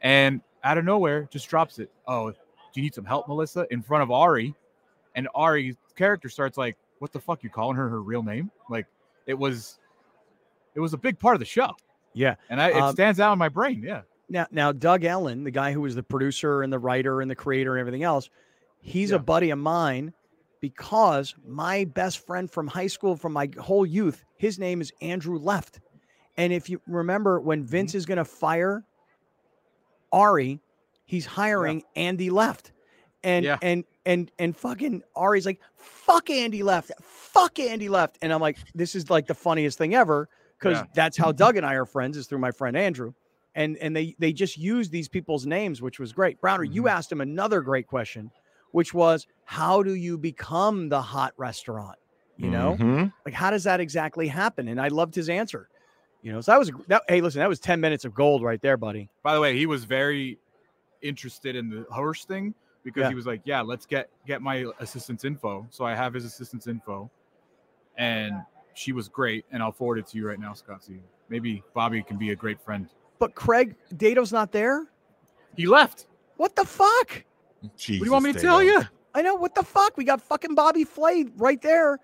and out of nowhere just drops it. Oh, do you need some help, Melissa? In front of Ari, and Ari's character starts like, "What the fuck? You calling her her real name?" Like it was, it was a big part of the show. Yeah. And I, it Um, stands out in my brain. Yeah. Now, now Doug Ellin, the guy who was the producer and the writer and the creator and everything else, he's Yeah. a buddy of mine because my best friend from high school, from my whole youth, his name is Andrew Left. And if you remember, when Mm-hmm. Vince is going to fire Ari, he's hiring Andy Left. And Yeah. and and and fucking Ari's like, fuck Andy Left, fuck Andy Left. And I'm like, this is like the funniest thing ever because Yeah. that's how Doug and I are friends is through my friend Andrew. And and they they just used these people's names, which was great. Browner, you Mm-hmm. asked him another great question, which was how do you become the hot restaurant? You know, Mhm. like how does that exactly happen? And I loved his answer. You know, so that was that, hey, listen, that was 10 minutes of gold right there, buddy. By the way, he was very interested in the horse thing because Yeah. he was like, "Yeah, let's get get my assistant's info." So I have his assistant's info, and she was great. And I'll forward it to you right now, Scott. So maybe Bobby can be a great friend. But Craig Dado's not there. He left. What the fuck? what do you want me to tell you? I know what the fuck. We got fucking Bobby Flay right there,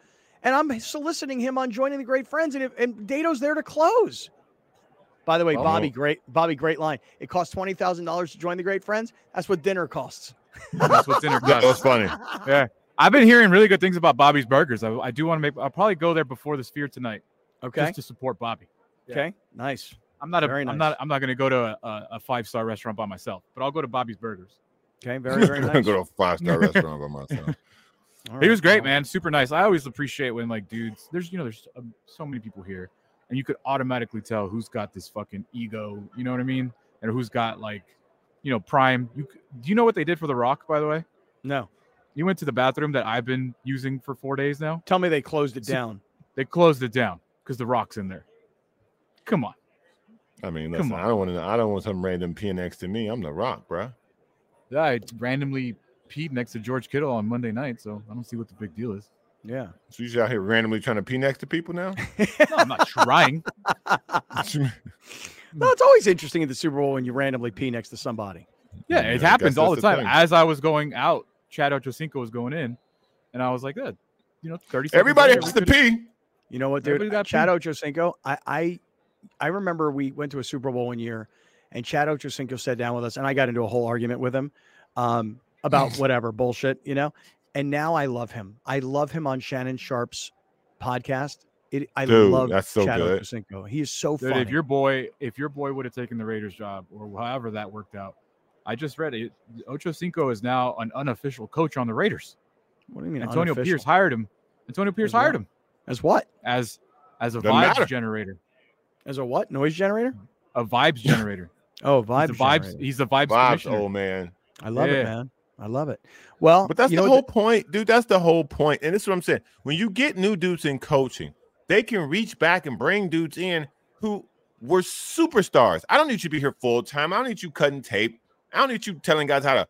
and I'm soliciting him on joining the Great Friends, and, if, and Dado's there to close. By the way, oh. Bobby, great Bobby, great line. It costs twenty thousand dollars to join the Great Friends. That's what dinner costs. That's what dinner *laughs* That was funny. yeah, I've been hearing really good things about Bobby's Burgers. I, I do want to make. I'll probably go there before the Sphere tonight, Okay. just to support Bobby. Yeah. Okay. Nice. I'm not a. Very am not. I'm not going to go to a, a, a five star restaurant by myself, but I'll go to Bobby's Burgers. Okay. Very very *laughs* nice. gonna go to a five star *laughs* restaurant by myself. All He was great, man. Super nice. I always appreciate when like dudes. There's you know there's um, so many people here, and you could automatically tell who's got this fucking ego. You know what I mean? And who's got like, you know, prime. You do you know what they did for The Rock? By the way, No. you went to the bathroom that I've been using for four days now. Tell me they closed it So- down. They closed it down because The Rock's in there. Come on. I mean, Come listen, I don't want to. I don't want some random peeing next to me. I'm the Rock, bruh. Yeah, I randomly peed next to George Kittle on Monday night, so I don't see what the big deal is. Yeah. So you just out here randomly trying to pee next to people now? *laughs* No, I'm not trying. *laughs* *laughs* No, it's always interesting at the Super Bowl when you randomly pee next to somebody. Yeah, Yeah, it I happens all the that's the time. thing. As I was going out, Chad Ochocinco was going in, and I was like, "Good, you know, thirty. seconds Everybody later, has to could've- pee. You know what, dude? Everybody got Chad pee. Ochocinco. I, I I remember we went to a Super Bowl one year, and Chad Ochocinco sat down with us, and I got into a whole argument with him um, about *laughs* whatever bullshit, you know. And now I love him. I love him on Shannon Sharpe's podcast. It, I Dude, love that's so Chad good. Ochocinco. He is so Dude, funny. if your boy, if your boy would have taken the Raiders job or however that worked out, I just read it. Ocho Cinco is now an unofficial coach on the Raiders. what do you mean? Antonio unofficial? Pierce hired him. Antonio Pierce As what? hired him as what? as as a Doesn't vibes matter. generator. As a what? Noise generator? A vibes generator. *laughs* Oh, vibes. the vibes. generator. He's the vibes. Vibes, commissioner. old man. I love it, man. I love it. Well, But that's the know whole what point, dude. That's the whole point. And this is what I'm saying. When you get new dudes in coaching, they can reach back and bring dudes in who were superstars. I don't need you to be here full time. I don't need you cutting tape. I don't need you telling guys how to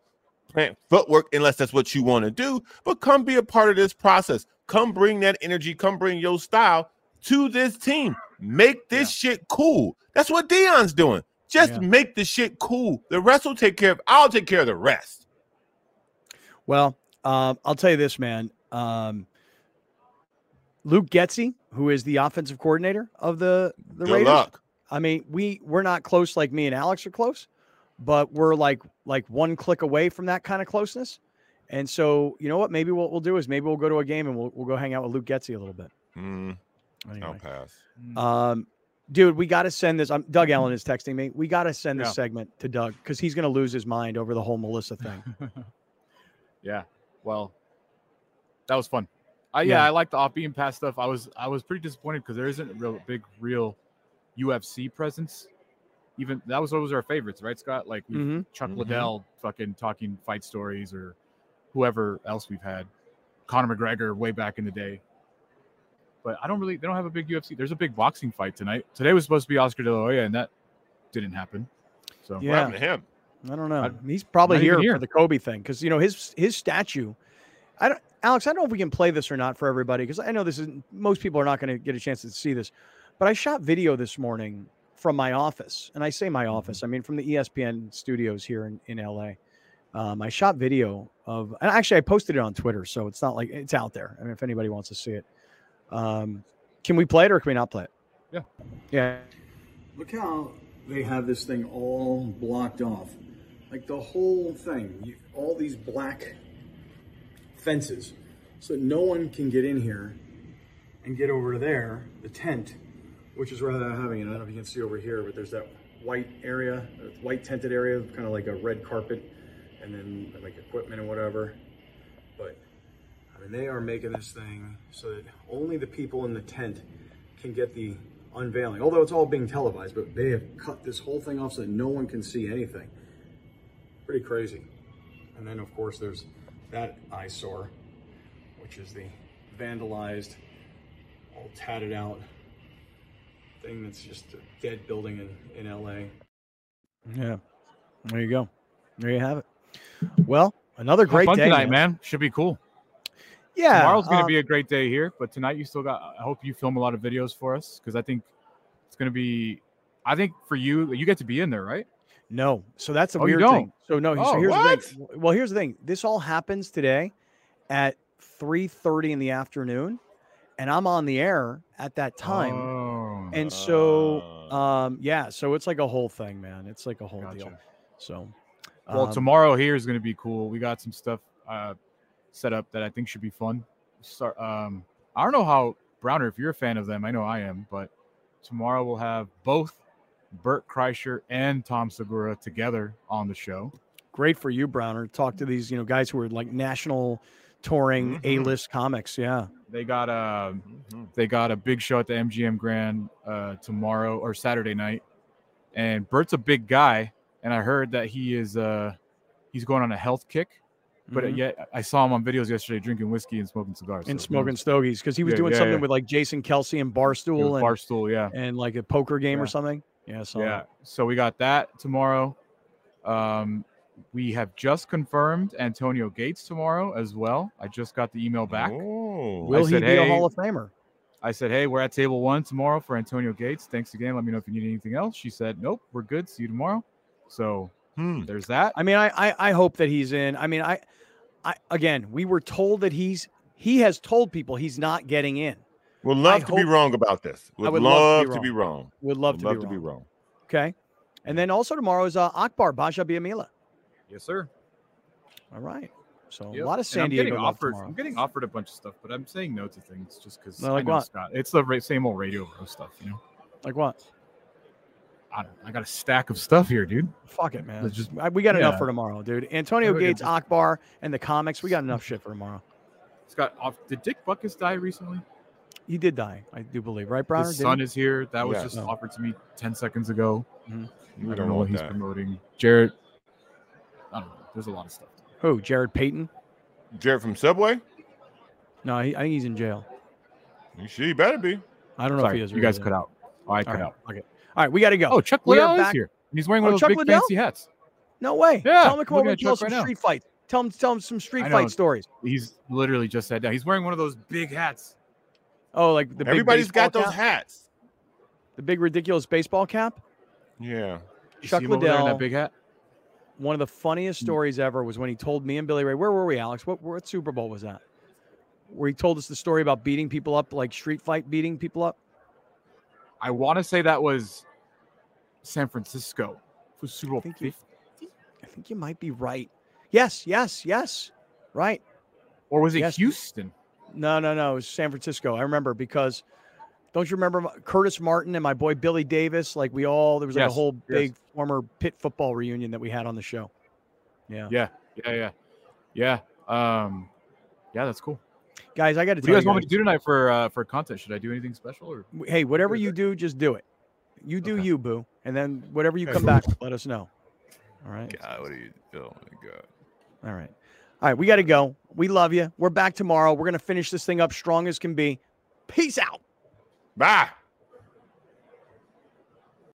plant footwork unless that's what you want to do. But come be a part of this process. Come bring that energy. Come bring your style to this team. Make this shit cool. That's what Deion's doing. Just Yeah. make the shit cool. The rest will take care of. I'll take care of the rest. Well, Um, I'll tell you this, man. Um, Luke Getsy, who is the offensive coordinator of the the Good Raiders. luck. I mean, we we're not close like me and Alex are close, but we're like like one click away from that kind of closeness. And so, you know what? Maybe what we'll do is maybe we'll go to a game and we'll we'll go hang out with Luke Getsy a little bit. Mm, I'll pass. Um, dude, we got to send this. I'm, Doug Ellin is texting me. We got to send this Yeah. segment to Doug because he's going to lose his mind over the whole Melissa thing. *laughs* Yeah. Well, that was fun. I, yeah, Yeah. I like the off beaten path stuff. I was I was pretty disappointed because there isn't a real big real UFC presence. Even that was always our favorites, right, Scott? Like we Mhm. Chuck Mhm. Liddell fucking talking fight stories or whoever else we've had. Conor McGregor way back in the day. But I don't really they don't have a big UFC. There's a big boxing fight tonight. Today was supposed to be Oscar De La Hoya, and that didn't happen. So What Yeah. happened to him? I don't know. I- He's probably here, here. for the Kobe thing because you know his his statue. I don't, Alex. I don't know if we can play this or not for everybody because I know this is most people are not going to get a chance to see this. But I shot video this morning from my office, and I say my Mm-hmm. office. I mean from the ESPN studios here in in LA. Um, I shot video of, and actually I posted it on Twitter, so it's not like it's out there. I mean, if anybody wants to see it, um, can we play it or can we not play it? Yeah. Yeah. Look how they have this thing all blocked off. Like the whole thing, you, all these black fences, so no one can get in here and get over there, the tent, which is rather having it. I don't know if you can see over here, but there's that white area, uh, white tented area, kind of like a red carpet, and then like equipment and whatever. But I mean, they are making this thing so that only the people in the tent can get the unveiling. Although it's all being televised, but they have cut this whole thing off so that no one can see anything. Pretty crazy. And then, of course, there's that eyesore, which is the vandalized, all tatted out thing that's just a dead building in, in LA. Yeah. There you go. There you have it. Well, another great fun day, tonight, man. Should be cool. Yeah. Tomorrow's going to um, be a great day here, but tonight you still got. I hope you film a lot of videos for us because I think it's going to be. I think for you, you get to be in there, right? No. So that's a Oh, weird thing. So no, so Oh, here's the thing. Well, here's the thing. This all happens today at 3:30 in the afternoon, and I'm on the air at that time. Oh, and so um yeah, so it's like a whole thing, man. It's like a whole deal. Gotcha. So well, um, tomorrow here is going to be cool. We got some stuff uh, set up that I think should be fun. Start. Um, I don't know how Browner, if you're a fan of them, I know I am, but tomorrow we'll have both Bert Kreischer and Tom Segura together on the show. great for you, Browner. Talk to these, you know, guys who are like national touring Mhm. A-list comics. Yeah. They got a mhm. they got a big show at the MGM Grand uh, tomorrow or Saturday night, and Bert's a big guy, and I heard that he is uh he's going on a health kick, but Mhm. yet I saw him on videos yesterday drinking whiskey and smoking cigars and so smoking knows? stogies because he was Yeah, doing yeah, something yeah. with like Jason Kelce and Barstool and, Barstool, yeah, and like a poker game or something. Yeah. So yeah. So we got that tomorrow. Um, we have just confirmed Antonio Gates tomorrow as well. I just got the email back. Oh. will he said, be a Hall of Famer? I said, "Hey, we're at table one tomorrow for Antonio Gates. Thanks again. Let me know if you need anything else." She said, "Nope, we're good. See you tomorrow." So Hmm. there's that. I mean, I, I I hope that he's in. I mean, I I again, we were told that he's he has told people he's not getting in. Would love I to be wrong about this. Would, would love, love to be wrong. Would love, Would to, love be to be wrong. wrong. Okay, and then also tomorrow is uh, Akbar Gbaja-Biamila. Yes, sir. All right, so Yep. a lot of San I'm Diego offered. I'm getting offered a bunch of stuff, but I'm saying no to things just because No, I like know what? Scott. It's the ra- same old radio row stuff, you know. Like what? I don't. I got a stack of stuff here, dude. Fuck it, man. Let's just- I- we got enough for tomorrow, dude. Antonio Yeah, we can Gates, just- Akbar, and the comics. We got enough shit for tomorrow. Scott, off. Did Dick Butkus die recently? He did die, I do believe, right, Browner? His son he? is here. That was Yeah. just Oh. offered to me ten seconds ago. Mm-hmm. We I don't don't know what he's that. promoting. Jared. I don't know. There's a lot of stuff. Who? Jarrett Payton? Jared from Subway? No, he, I think he's in jail. You sure he better be. I don't know if he is. you really guys cut out. Oh, I cut right, out. okay. All right, we got to go. Oh, Chuck We are Liddell is back- here. And he's wearing Oh, one of those Chuck big Liddell? fancy hats. No way. Yeah, Tell him to come over at and tell us some right now. street fights. Tell him, tell him some street fight stories. He's literally just said that. He's wearing one of those big hats. Oh, like the big Everybody's got baseball those cap? hats. The big ridiculous baseball cap. Yeah. You Chuck see him over there in Liddell. that big hat. one of the funniest Hmm. stories ever was when he told me and Billy Ray, where were we, Alex? What, what Super Bowl was that? Where he told us the story about beating people up, like street fight beating people up. I want to say that was San Francisco for Super Bowl think you- I think you might be right. Yes, yes, yes. Right. Or was it Yes. Houston? No, no, no. It was San Francisco. I remember because don't you remember Curtis Martin and my boy Billy Davis? Like we all there was like a Yes, whole yes. big former Pitt football reunion that we had on the show. Yeah. Yeah, yeah, yeah, yeah. Um, yeah, that's cool. Guys, I got to What do you guys you, want me to do tonight for uh, for content? Should I do anything special or? hey, whatever you do, just do it. You do you, boo. And then whatever you come back, let us know. All right. God, what are you? Oh my God. All right. All right, we got to go. We love you. We're back tomorrow. We're going to finish this thing up strong as can be. Peace out. Bye.